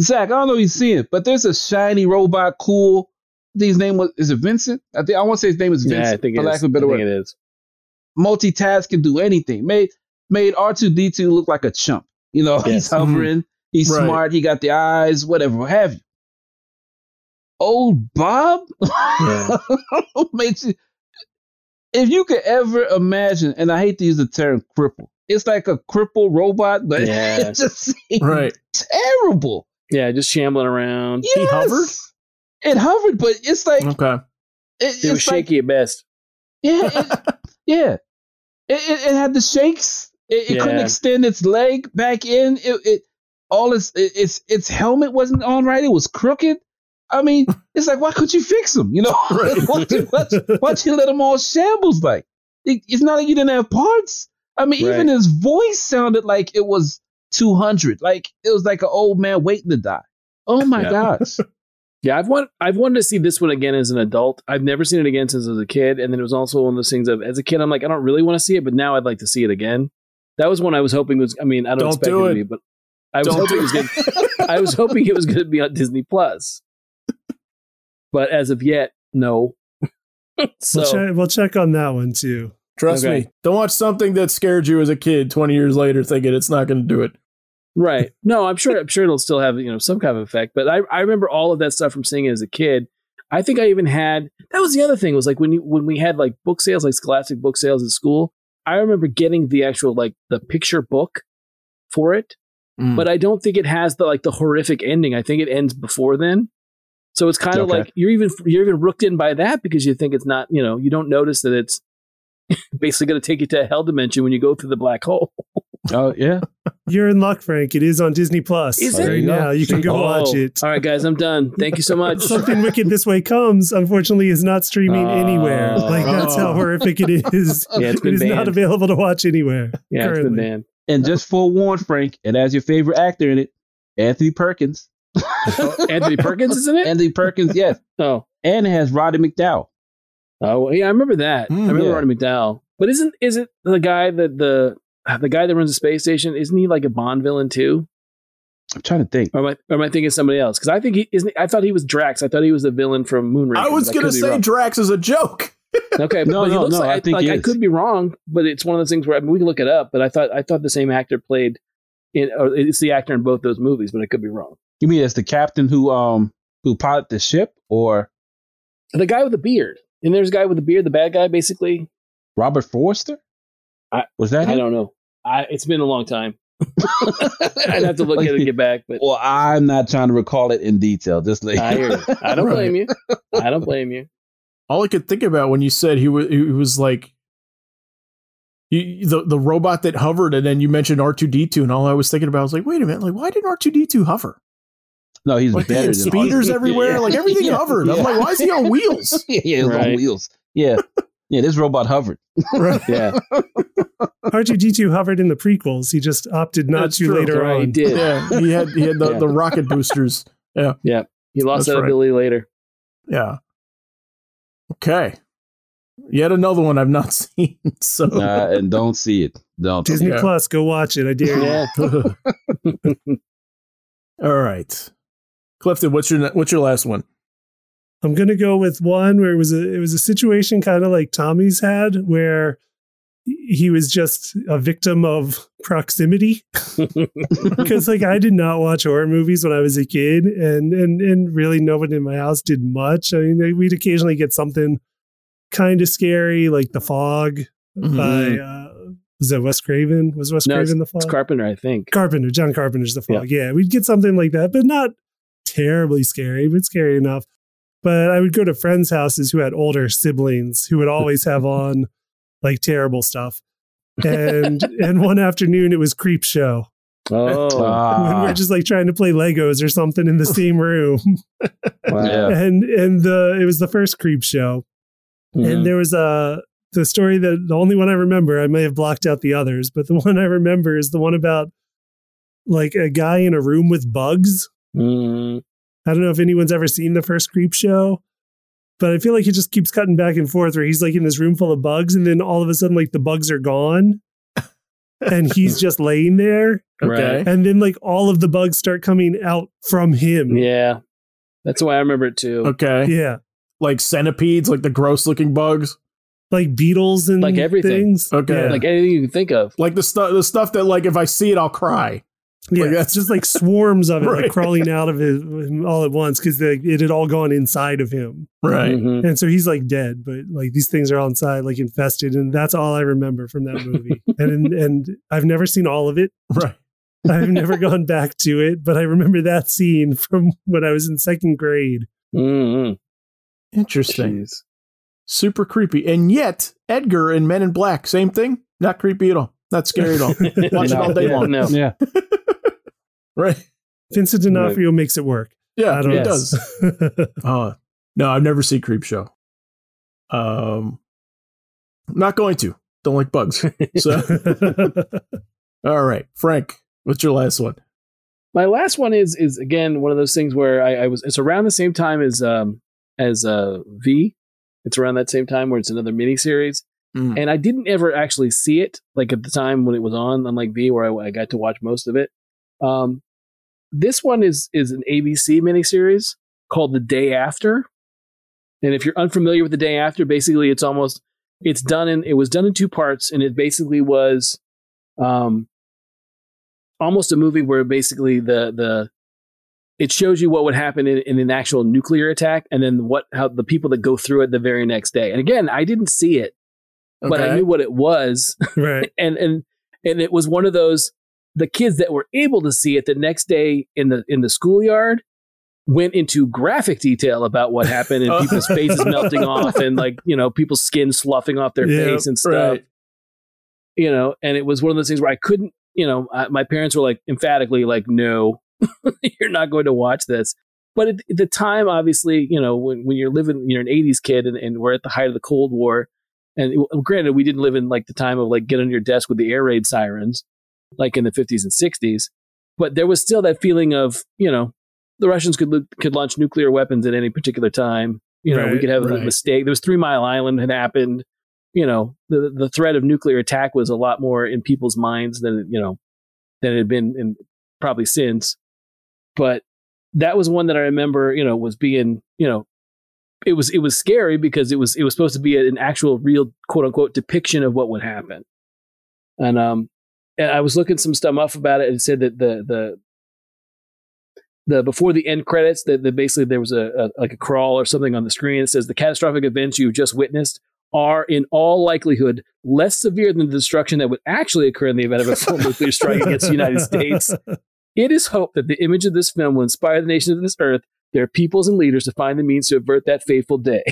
Zach, I don't know if you see it, but there's a shiny robot, cool. His name was is it Vincent? I think I want to say his name is Vincent. Yeah, I think it for lack of a better word. it is. Multitask can do anything. Made made R two D two look like a chump. You know, he's Yes. Mm-hmm. hovering, he's Right. smart, he got the eyes, whatever, have you. Old Bob Yeah. makes you. If you could ever imagine, and I hate to use the term cripple, it's like a cripple robot, but Yeah. it just seems Right. terrible. Yeah, just shambling around. Yes. hovered? It hovered, but it's like Okay. it, It was it's like- shaky at best. yeah, it, yeah. It, it, it had the shakes. It, it couldn't extend its leg back in. It, it all its it, its its helmet wasn't on right. It was crooked. I mean, it's like why could you fix them? You know, Right. why you why, why you let them all shambles? Like it, it's not like you didn't have parts. I mean, even his voice sounded like it was two hundred. Like it was like an old man waiting to die. Oh my Yeah. gosh. Yeah, I've want I've wanted to see this one again as an adult. I've never seen it again since I was a kid, and then it was also one of those things of as a kid, I'm like, I don't really want to see it, but now I'd like to see it again. That was one I was hoping was. I mean, I don't, Don't expect do it to be, but I was Don't hoping it was. Gonna, I was hoping it was going to be on Disney Plus, but as of yet, no. so we'll, check, we'll check on that one too. Trust Okay. me. Don't watch something that scared you as a kid 20 years later thinking it's not going to do it. Right, no, I'm sure. I'm sure it'll still have you know some kind of effect. But I I remember all of that stuff from seeing it as a kid. I think I even had that was the other thing was like when you when we had like book sales, like Scholastic book sales at school. I remember getting the actual like the picture book for it, Mm. but I don't think it has the like the horrific ending. I think it ends before then. So it's kind of Okay. like you're even you're even rooked in by that because you think it's not you know you don't notice that it's basically going to take you to a hell dimension when you go through the black hole. Oh yeah. You're in luck, Frank. It is on Disney Plus Is it? right There you now. You can go Oh, watch it. All right, guys, I'm done. Thank you so much. Something Wicked This Way Comes, unfortunately, is not streaming Oh. anywhere. Like that's how horrific it is. Yeah, it's it been is not available to watch anywhere. Yeah, it's been banned. And just forewarn Frank, it has your favorite actor in it, Anthony Perkins. Oh, Anthony Perkins, isn't it? Anthony Perkins, yes. Oh, And it has Roddy McDowall. oh, yeah, I remember that. Hmm, I remember yeah. Roddy McDowall. But isn't is it the guy that the the guy that runs the space station? Isn't he like a Bond villain too? I'm trying to think. Or am I, or am I thinking somebody else? Because I think he isn't. I thought he was Drax. I thought he was the villain from Moonraker. I was gonna could say. Drax is a joke. Okay, No, but he no, looks no, like, I think like he I could be wrong, but it's one of those things where I mean, we can look it up. But I thought I thought the same actor played in, or it's the actor in both those movies, but I could be wrong. You mean as the captain who um who piloted the ship or The guy with the beard, and there's a guy with the beard, the bad guy, basically. Robert Forster? I- was that I him? don't know. I, it's been a long time. I'd have to look at it and get back, but Well, I'm not trying to recall it in detail. Just like I hear. I don't Right. blame you. I don't blame you. All I could think about when you said he was he was like you, the the robot that hovered, and then you mentioned R two D two, and all I was thinking about was like, wait a minute, like why didn't R two D two hover? no, he's Like better had than speeders everywhere, Yeah. like everything Yeah. hovered. I'm like, why is he on wheels? yeah, yeah, it was on wheels. Yeah. Yeah, this robot hovered. right. Yeah, R2D2 hovered in the prequels. He just opted not That's to true. later right. He did. Yeah, he had he had the, Yeah. the rocket boosters. Yeah. Yeah. He lost That's that right. ability later. Yeah. Okay. Yet another one I've not seen. So Uh, and don't see it. Don't. Disney Yeah. Plus, go watch it. I dare you. All right, Clifton, what's your what's your last one? I'm gonna go with one where it was a it was a situation kind of like Tommy's had, where he was just a victim of proximity. Because like I did not watch horror movies when I was a kid, and and and really nobody in my house did much. I mean, we'd occasionally get something kind of scary, like The Fog Mhm. by uh, was that Wes Craven? Was Wes No, Craven The Fog? It's Carpenter, I think. Carpenter, John Carpenter's The Fog. Yeah. we'd get something like that, but not terribly scary, but scary enough. But I would go to friends' houses who had older siblings who would always have on like terrible stuff. And and one afternoon it was Creepshow. Oh, when Ah, we're just like trying to play Legos or something in the same room. wow. And and the it was the first Creepshow. Mhm. And there was a the story that the only one I remember, I may have blocked out the others, but the one I remember is the one about like a guy in a room with bugs. Mhm. I don't know if anyone's ever seen the first creep show, but I feel like it just keeps cutting back and forth where he's like in this room full of bugs and then all of a sudden like the bugs are gone and he's just laying there Okay. Right. and then like all of the bugs start coming out from him. Yeah, that's why I remember it too. Okay. Yeah. Like centipedes, like the gross looking bugs. Like beetles and Like everything. things. Okay. Yeah. Like anything you can think of. Like the stuff the stuff that like if I see it I'll cry. Yeah, Like, it's that's- just like swarms of it, Right. like crawling out of it him all at once because it had all gone inside of him, Right. Mhm. and so he's like dead. But like these things are all inside, like infested, and that's all I remember from that movie. and and I've never seen all of it. Right. I've never gone back to it, but I remember that scene from when I was in second grade. Mhm. Interesting. Jeez. Super creepy. And yet, Edgar in Men in Black, same thing. Not creepy at all. Not scary at all. Watch it all day Yeah, long. No. Yeah. Right. Vincent D'Onofrio makes it work. Yeah, I don't it Yes. does. Uh, no, I've never seen Creepshow. Um, I'm not going to. Don't like bugs. So, all right, Frank, what's your last one? My last one is is again one of those things where I, I was. It's around the same time as um as uh V. It's around that same time where it's another miniseries, Mm. and I didn't ever actually see it like at the time when it was on. Unlike V, where I, I got to watch most of it. Um, this one is is an ABC miniseries called The Day After, and if you're unfamiliar with The Day After, basically it's almost it's done in it was done in two parts, and it basically was um almost a movie where basically the the it shows you what would happen in, in an actual nuclear attack, and then what how the people that go through it the very next day. And again, I didn't see it, but I knew what it was, Right. and and and it was one of those the kids that were able to see it the next day in the in the schoolyard went into graphic detail about what happened and Oh. people's faces melting off and like you know people's skin sloughing off their Yeah, face and stuff right. you know and it was one of those things where i couldn't you know I, my parents were like emphatically like no you're not going to watch this but at the time obviously you know when, when you're living you're an 80s kid and, and we're at the height of the cold war and granted we didn't live in like the time of like get on your desk with the air raid sirens like in the 50s and 60s but there was still that feeling of you know the russians could could launch nuclear weapons at any particular time. You know we could have a mistake. There was three mile island had happened. You know the the threat of nuclear attack was a lot more in people's minds than you know than it had been in probably since. But that was one that i remember you know was being you know it was it was scary because it was it was supposed to be an actual real quote unquote depiction of what would happen. And um and i was looking some stuff up about it and it said that the the the before the end credits that basically there was a, a like a crawl or something on the screen that says the catastrophic events you've just witnessed are in all likelihood less severe than the destruction that would actually occur in the event of a full nuclear strike against the United States. It is hoped that the image of this film will inspire the nations of this earth, their peoples and leaders to find the means to avert that fateful day.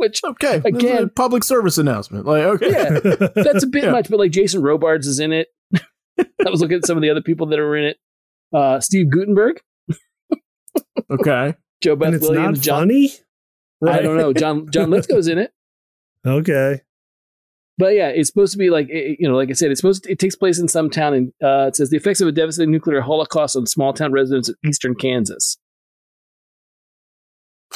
Which Okay. Again- public service announcement. Like, okay. Yeah. that's a bit Yeah. much, but like Jason Robards is in it. I was looking at some of the other people that are in it. Uh, Steve Guttenberg, Okay. JoBeth and it's Williams, not John. funny. I don't know. John John Lithgow's in it. Okay. But yeah, it's supposed to be like it- you know, like I said, it's supposed to, it takes place in some town, and uh, it says the effects of a devastating nuclear holocaust on small town residents of eastern Kansas.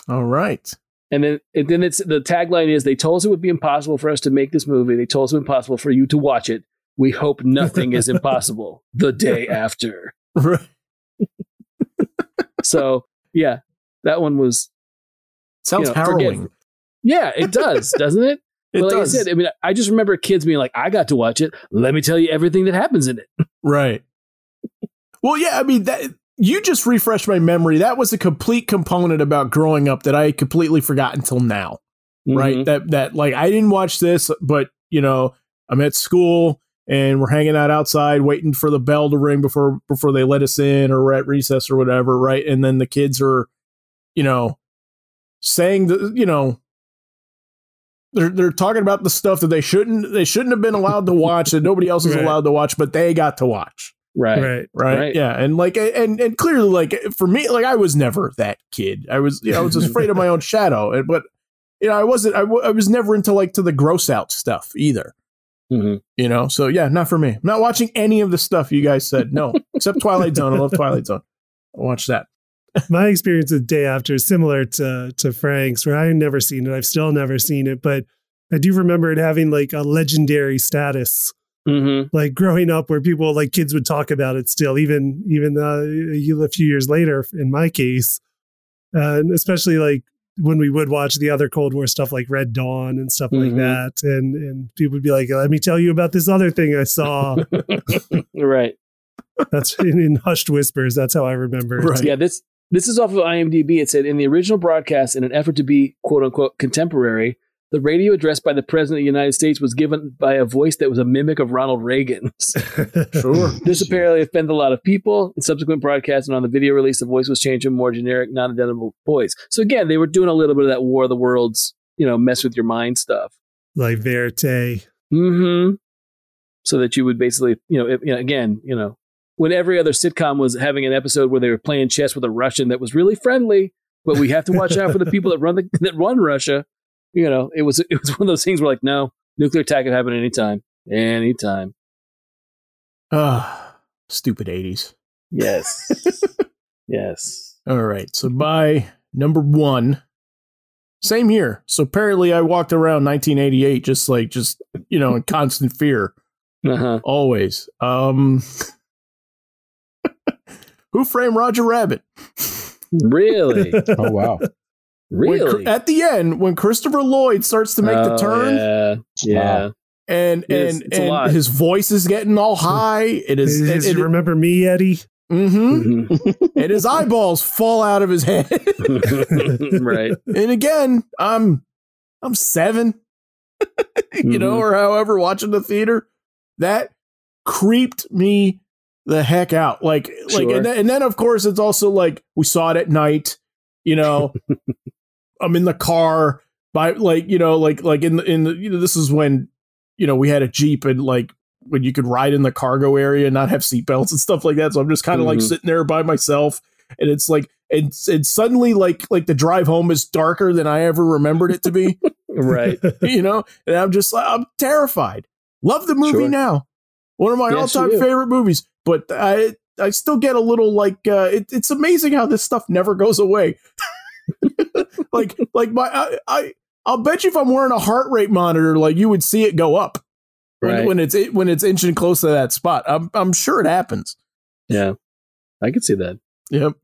All right. And then, and then it's the tagline is they told us it would be impossible for us to make this movie. They told us it be impossible for you to watch it. We hope nothing is impossible the day after. Right. So yeah, that one was Sounds You know, forget- harrowing. yeah, it does, doesn't it? It but like does. I said, I mean, I just remember kids being like, "I got to watch it. Let me tell you everything that happens in it." Right. Well, yeah, I mean that you just refreshed my memory. That was a complete component about growing up that I completely forgot until now. Right. Mhm. That that like I didn't watch this, but you know, I'm at school and we're hanging out outside waiting for the bell to ring before before they let us in or we're at recess or whatever, right? And then the kids are, you know, saying the you know they're they're talking about the stuff that they shouldn't they shouldn't have been allowed to watch that nobody else is Right. allowed to watch, but they got to watch. Right. Right. Right? Right. Yeah. And like and and clearly like for me, like I was never that kid. I was you know, I was afraid of my own shadow. But you know, I wasn't I, w- I was never into like to the gross out stuff either. Mhm. You know, so yeah, not for me. I'm not watching any of the stuff you guys said. No, except Twilight Zone. I love Twilight Zone. I'll watch that. My experience with Day After is similar to to Frank's, where I've never seen it. I've still never seen it, but I do remember it having like a legendary status, Mhm. like growing up, where people like kids would talk about it still, even even uh, a few years later. In my case, uh, and especially like when we would watch the other Cold War stuff like Red Dawn and stuff like Mhm. that, and and people would be like, "Let me tell you about this other thing I saw." right. That's in, in hushed whispers. That's how I remember it. Right. Yeah. This this is off of IMDb. It said in the original broadcast, in an effort to be quote unquote contemporary, the radio address by the president of the United States was given by a voice that was a mimic of Ronald Reagan's. Sure. This apparently offended a lot of people. In subsequent broadcasts and on the video release, the voice was changed to a more generic, non-identifiable voice. So again, they were doing a little bit of that War of the Worlds, you know, mess with your mind stuff. like Verite. hmm So that you would basically, you know, if, you know, again, you know, when every other sitcom was having an episode where they were playing chess with a Russian that was really friendly, but we have to watch out for the people that run the that run Russia. You know, it was it was one of those things where like, no, nuclear attack could happen anytime, anytime. Ah, stupid 80s. Yes, yes. All right. So by number one, same here. So apparently I walked around 1988 just like just you know in constant fear Uh huh. always. Um Who framed Roger Rabbit? Really, Oh wow. When really. Cr- at the end when Christopher Lloyd starts to make the Oh, turn Yeah, yeah. and Yes, and it's and his voice is getting all high. It is Did it, you it- remember me, Eddie? Mm-hmm. Mhm. and his eyeballs fall out of his head. right. and again, I'm I'm seven, you know, Mhm. or however, watching the theater. That creeped me the heck out. Like, like, Sure. and then, and then of course it's also like we saw it at night. You know, I'm in the car by like you know like like in the in the you know this is when you know we had a jeep and like when you could ride in the cargo area and not have seatbelts and stuff like that. So I'm just kind of like Mhm. sitting there by myself, and it's like and and suddenly like like the drive home is darker than I ever remembered it to be. Right. you know, and I'm just like I'm terrified. Love the movie Sure. now, one of my Yes, all time favorite movies. But I I still get a little like uh, it, it's amazing how this stuff never goes away. like like my I, I I'll bet you if I'm wearing a heart rate monitor, like you would see it go up when, Right. when it's when it's inching close to that spot. I'm I'm sure it happens. yeah. I could see that. Yep.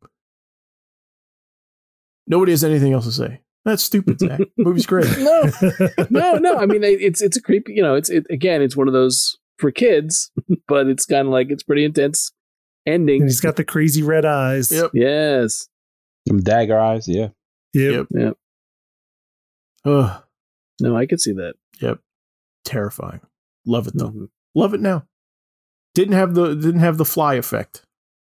Nobody has anything else to say. That's stupid, Zach. Movie's great. No, no, no. I mean, it's it's a creepy. You know, it's it, again, it's one of those for kids, but it's kind of like it's pretty intense ending. and he's got the crazy red eyes. Yep. yes. Some dagger eyes, yeah. Yep. Yep. Ugh, No, I could see that. Yep. Terrifying. Love it though. Mhm. Love it now. Didn't have the didn't have the fly effect.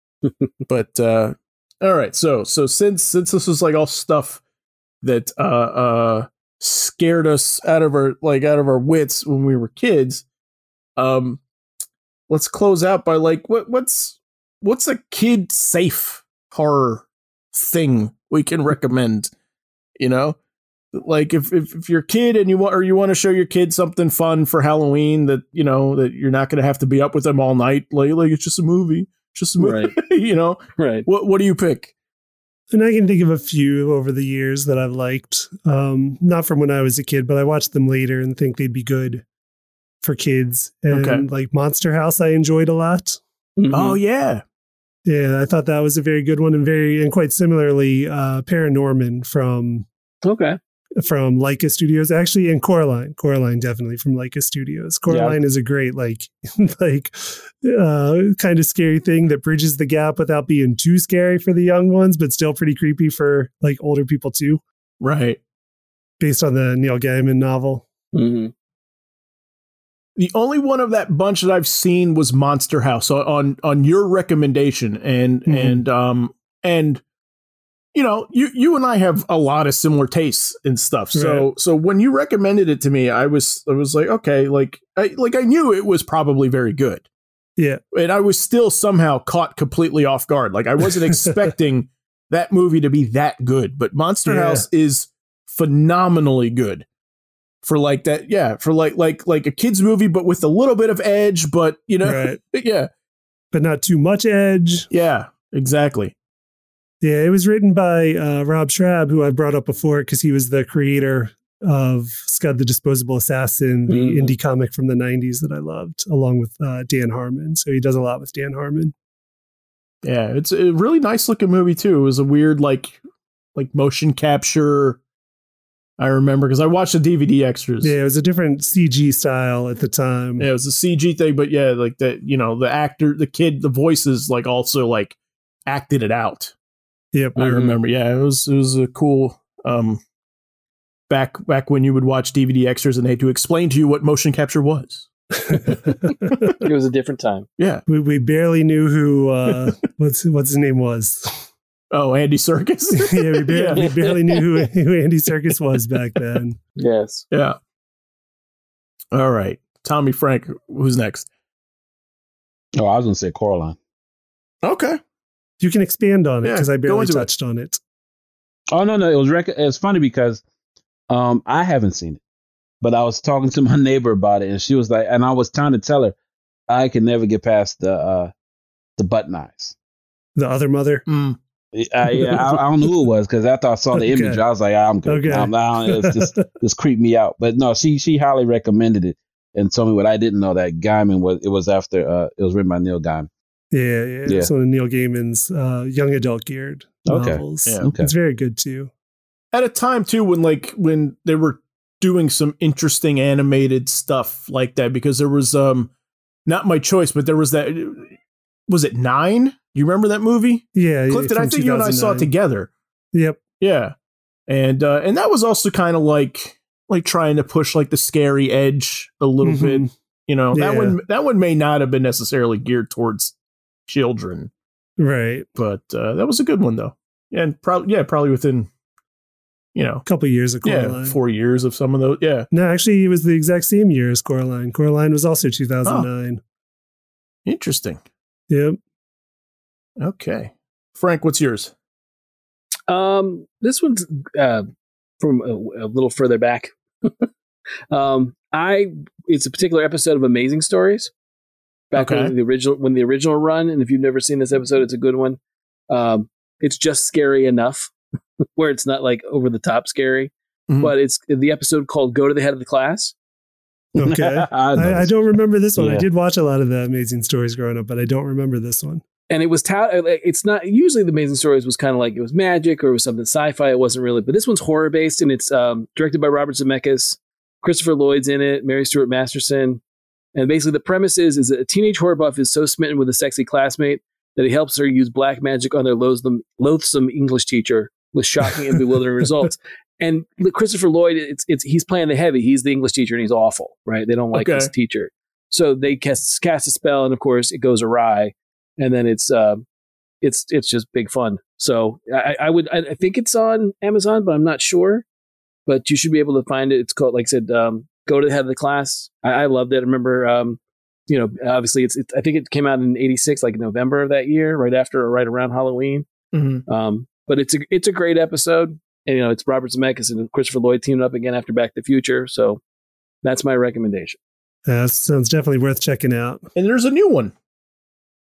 but uh all right, so so since since this was like all stuff that uh uh scared us out of our like out of our wits when we were kids, um let's close out by like what what's what's a kid safe horror thing we can recommend, you know? like if, if if you're a kid and you want or you want to show your kid something fun for Halloween that you know that you're not going to have to be up with them all night like like it's just a movie it's just a movie Right. you know Right. what what do you pick And I can think of a few over the years that I've liked. Um, not from when I was a kid, but I watched them later and think they'd be good for kids. And Okay. like Monster House, I enjoyed a lot. Mhm. oh yeah Yeah, I thought that was a very good one, and very and quite similarly, uh, Paranorman from okay. from Laika Studios, actually, and Coraline, Coraline definitely from Laika Studios. Coraline is a great like like uh, kind of scary thing that bridges the gap without being too scary for the young ones, but still pretty creepy for like older people too. right Based on the Neil Gaiman novel. hmm the only one of that bunch that I've seen was Monster House on on, your recommendation and Mhm. and um and you know you you and I have a lot of similar tastes and stuff so Right. so when you recommended it to me I was I was like okay like I like I knew it was probably very good Yeah, and I was still somehow caught completely off guard. Like I wasn't expecting that movie to be that good, but Monster Yeah. House is phenomenally good for like that. Yeah, for like like like a kids movie, but with a little bit of edge. But you know, right. yeah, But not too much edge. yeah, exactly. Yeah, it was written by uh, Rob Schrab, who I've brought up before because he was the creator of Scud the Disposable Assassin, the Mhm. indie comic from the 90s that I loved, along with uh, Dan Harmon. So he does a lot with Dan Harmon. Yeah, it's a really nice looking movie too. It was a weird like like motion capture. I remember because I watched the DVD extras. Yeah, it was a different CG style at the time. Yeah, it was a CG thing, but yeah, like that, you know, the actor, the kid, the voices, like also like acted it out. Yep. I remember. Yeah, it was it was a cool. Um, back back when you would watch DVD extras and they had to explain to you what motion capture was. It was a different time. Yeah. we, we barely knew who uh, what's what's his name was. Oh, Andy Serkis. yeah, we barely, we barely knew who, who Andy Serkis was back then. Yes. yeah. All right, Tommy Frank. Who's next? Oh, I was gonna say Coraline. Okay. You can expand on it Yeah, because I barely into it. touched on it. Oh no, no, it was rec- it's funny because um I haven't seen it, but I was talking to my neighbor about it, and she was like, and I was trying to tell her I can never get past the uh the button eyes. The other mother. Mm. I, yeah, I, I don't know who it was because after I saw the Okay. image, I was like, I'm good. Okay. I'm, I don't- it's just just creeped me out. But no, she she highly recommended it and told me what I didn't know that Gaiman was. It was after uh it was written by Neil Gaiman. Yeah, yeah. Yeah. It's one of Neil Gaiman's uh, young adult geared Okay. novels. Yeah. Okay. It's very good too. At a time too when like when they were doing some interesting animated stuff like that because there was um not my choice but there was that was it nine You remember that movie? Yeah, Clifton, I think you and I saw it together. Yep. Yeah. And uh and that was also kind of like like trying to push like the scary edge a little Mhm. bit. You know, that Yeah. one that one may not have been necessarily geared towards children, Right. but uh that was a good one though. And probably yeah, probably within you know, A couple years of yeah, 4 years of some of those. Yeah. No, actually, it was the exact same year as Coraline. Coraline was also 2009. Interesting. Yep. Okay. Frank, what's yours? Um, this one's uh, from a, a little further back. um, I it's a particular episode of Amazing Stories. Back Okay. when the original when the original run, and if you've never seen this episode, it's a good one. Um, it's just scary enough where it's not like over the top scary, Mhm. but it's the episode called "Go to the Head of the Class." Okay. I, I, I don't remember this one. I did watch a lot of the amazing stories growing up, but I don't remember this one. And it was tout. It's not usually the Amazing Stories was kind of like it was magic or it was something sci-fi. It wasn't really, but this one's horror based and it's um, directed by Robert Zemeckis. Christopher Lloyd's in it. Mary Stuart Masterson. And basically, the premise is is that a teenage horror buff is so smitten with a sexy classmate that he helps her use black magic on their loathsome, loathsome English teacher with shocking and bewildering results. And Christopher Lloyd, it's it's he's playing the heavy. He's the English teacher, and he's awful, right? They don't like Okay. this teacher, so they cast cast a spell, and of course, it goes awry and then it's uh, it's it's just big fun. So I, I would I, I think it's on Amazon, but I'm not sure. But you should be able to find it. It's called, like I said, um, go to the head of the class. I, I loved it. I remember, um, you know, obviously it's, it's I think it came out in '86, like November of that year, right after or right around Halloween. Mhm. Um, but it's a it's a great episode, and you know, it's Robert Zemeckis and Christopher Lloyd teamed up again after Back to the Future. So that's my recommendation. Uh, sounds definitely worth checking out. And there's a new one.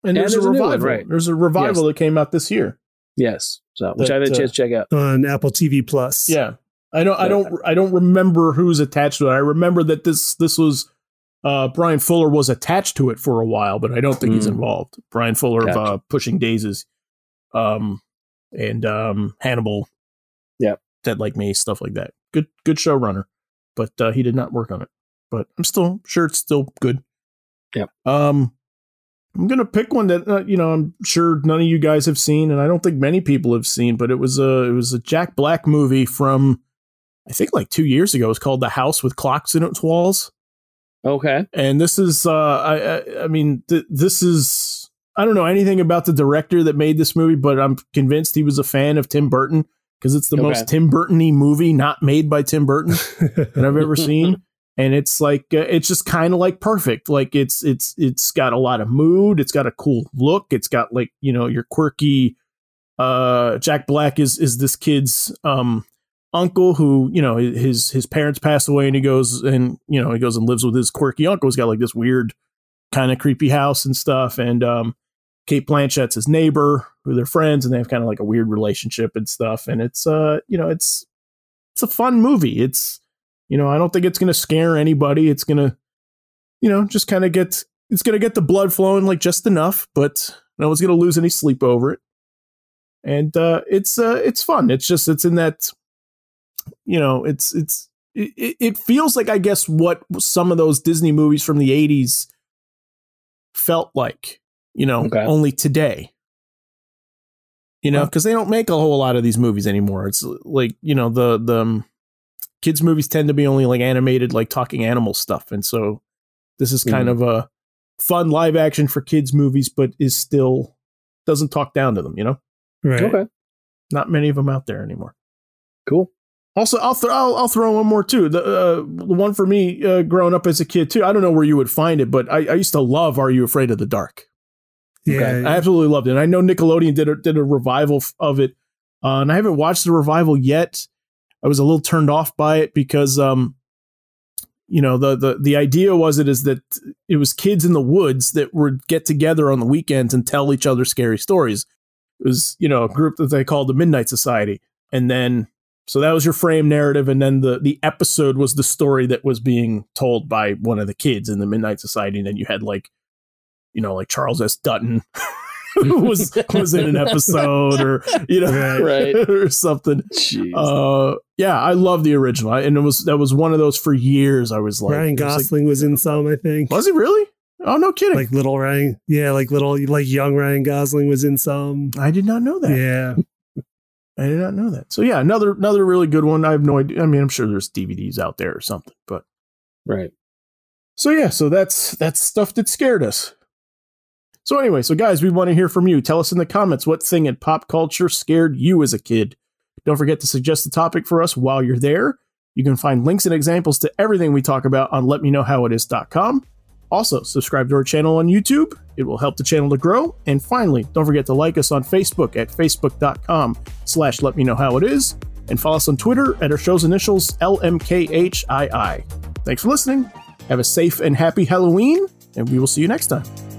And And there's, there's a a revival. one, right. There's a revival that came out this year. Yes, so which That, I had a uh, chance to check out. on Apple TV Plus. Yeah. I don't I don't I don't remember who's attached to it. I remember that this this was uh Bryan Fuller was attached to it for a while, but I don't think he's Mm. involved. Bryan Fuller of uh Pushing Daisies. Um and um Hannibal. yeah, Dead Like Me, stuff like that. Good good showrunner. But uh he did not work on it. But I'm still sure it's still good. Yeah. Um I'm gonna pick one that uh, you know I'm sure none of you guys have seen, and I don't think many people have seen. But it was a it was a Jack Black movie from I think like two years ago. It was called The House with Clocks in Its Walls, Okay, and this is uh, I, I I mean th- this is I don't know anything about the director that made this movie, but I'm convinced he was a fan of Tim Burton because it's the Okay. most Tim Burton-y movie not made by Tim Burton that I've ever seen. And it's like uh, it's just kind of like perfect. Like it's it's it's got a lot of mood. It's got a cool look. It's got like you know your quirky. Uh, Jack Black is is this kid's um uncle who you know his his parents passed away and he goes and you know he goes and lives with his quirky uncle. He's got like this weird kind of creepy house and stuff. And um, Cate Blanchett's his neighbor, who they're friends, and they have kind of like a weird relationship and stuff. And it's uh you know it's it's a fun movie. It's you know, I don't think it's going to scare anybody. It's going to, you know, just kind of get, it's going to get the blood flowing like just enough, but no one's going to lose any sleep over it. And uh, it's, uh, it's fun. It's just, it's in that, you know, it's, it's, it, it feels like, I guess, what some of those Disney movies from the 80s felt like, you know, Okay. only today. You know, because they don't make a whole lot of these movies anymore. It's like, you know, the, the, um, kids movies tend to be only like animated like talking animal stuff and so this is kind of a fun live action for kids movies but is still doesn't talk down to them you know right. okay, not many of them out there anymore cool. also i'll, th- I'll, I'll throw one more too the, uh, the one for me uh, growing up as a kid too i don't know where you would find it but i, I used to love are you afraid of the dark Yeah. Okay. I absolutely loved it. And I know Nickelodeon did a, did a revival of it, uh, and I haven't watched the revival yet. I was a little turned off by it because, um, you know, the the the idea was it is that it was kids in the woods that would get together on the weekends and tell each other scary stories. It was you know a group that they called the Midnight Society, and then so that was your frame narrative, and then the the episode was the story that was being told by one of the kids in the Midnight Society, and then you had like you know, like Charles S. Dutton was was in an episode, or you know, Right. or something. Jeez. Uh, yeah, I love the original, I- and it was that was one of those for years. I was like, Ryan I was like, Gosling was in some, I think. was he really? Oh, no kidding. Like little Ryan, yeah, like little like young Ryan Gosling was in some. I did not know that. Yeah, I did not know that. So yeah, another another really good one. I have no idea. I mean, I'm sure there's DVDs out there or something, but Right. so yeah, so that's that's stuff that scared us. So anyway, so guys, we want to hear from you. Tell us in the comments what thing in pop culture scared you as a kid. Don't forget to suggest a topic for us while you're there. You can find links and examples to everything we talk about on letmeknowhowitis.com. Also, subscribe to our channel on YouTube. It will help the channel to grow. And finally, don't forget to like us on Facebook at facebook.com slash let. And follow us on Twitter at our show's initials LMKHII. Thanks for listening. Have a safe and happy Halloween, and we will see you next time.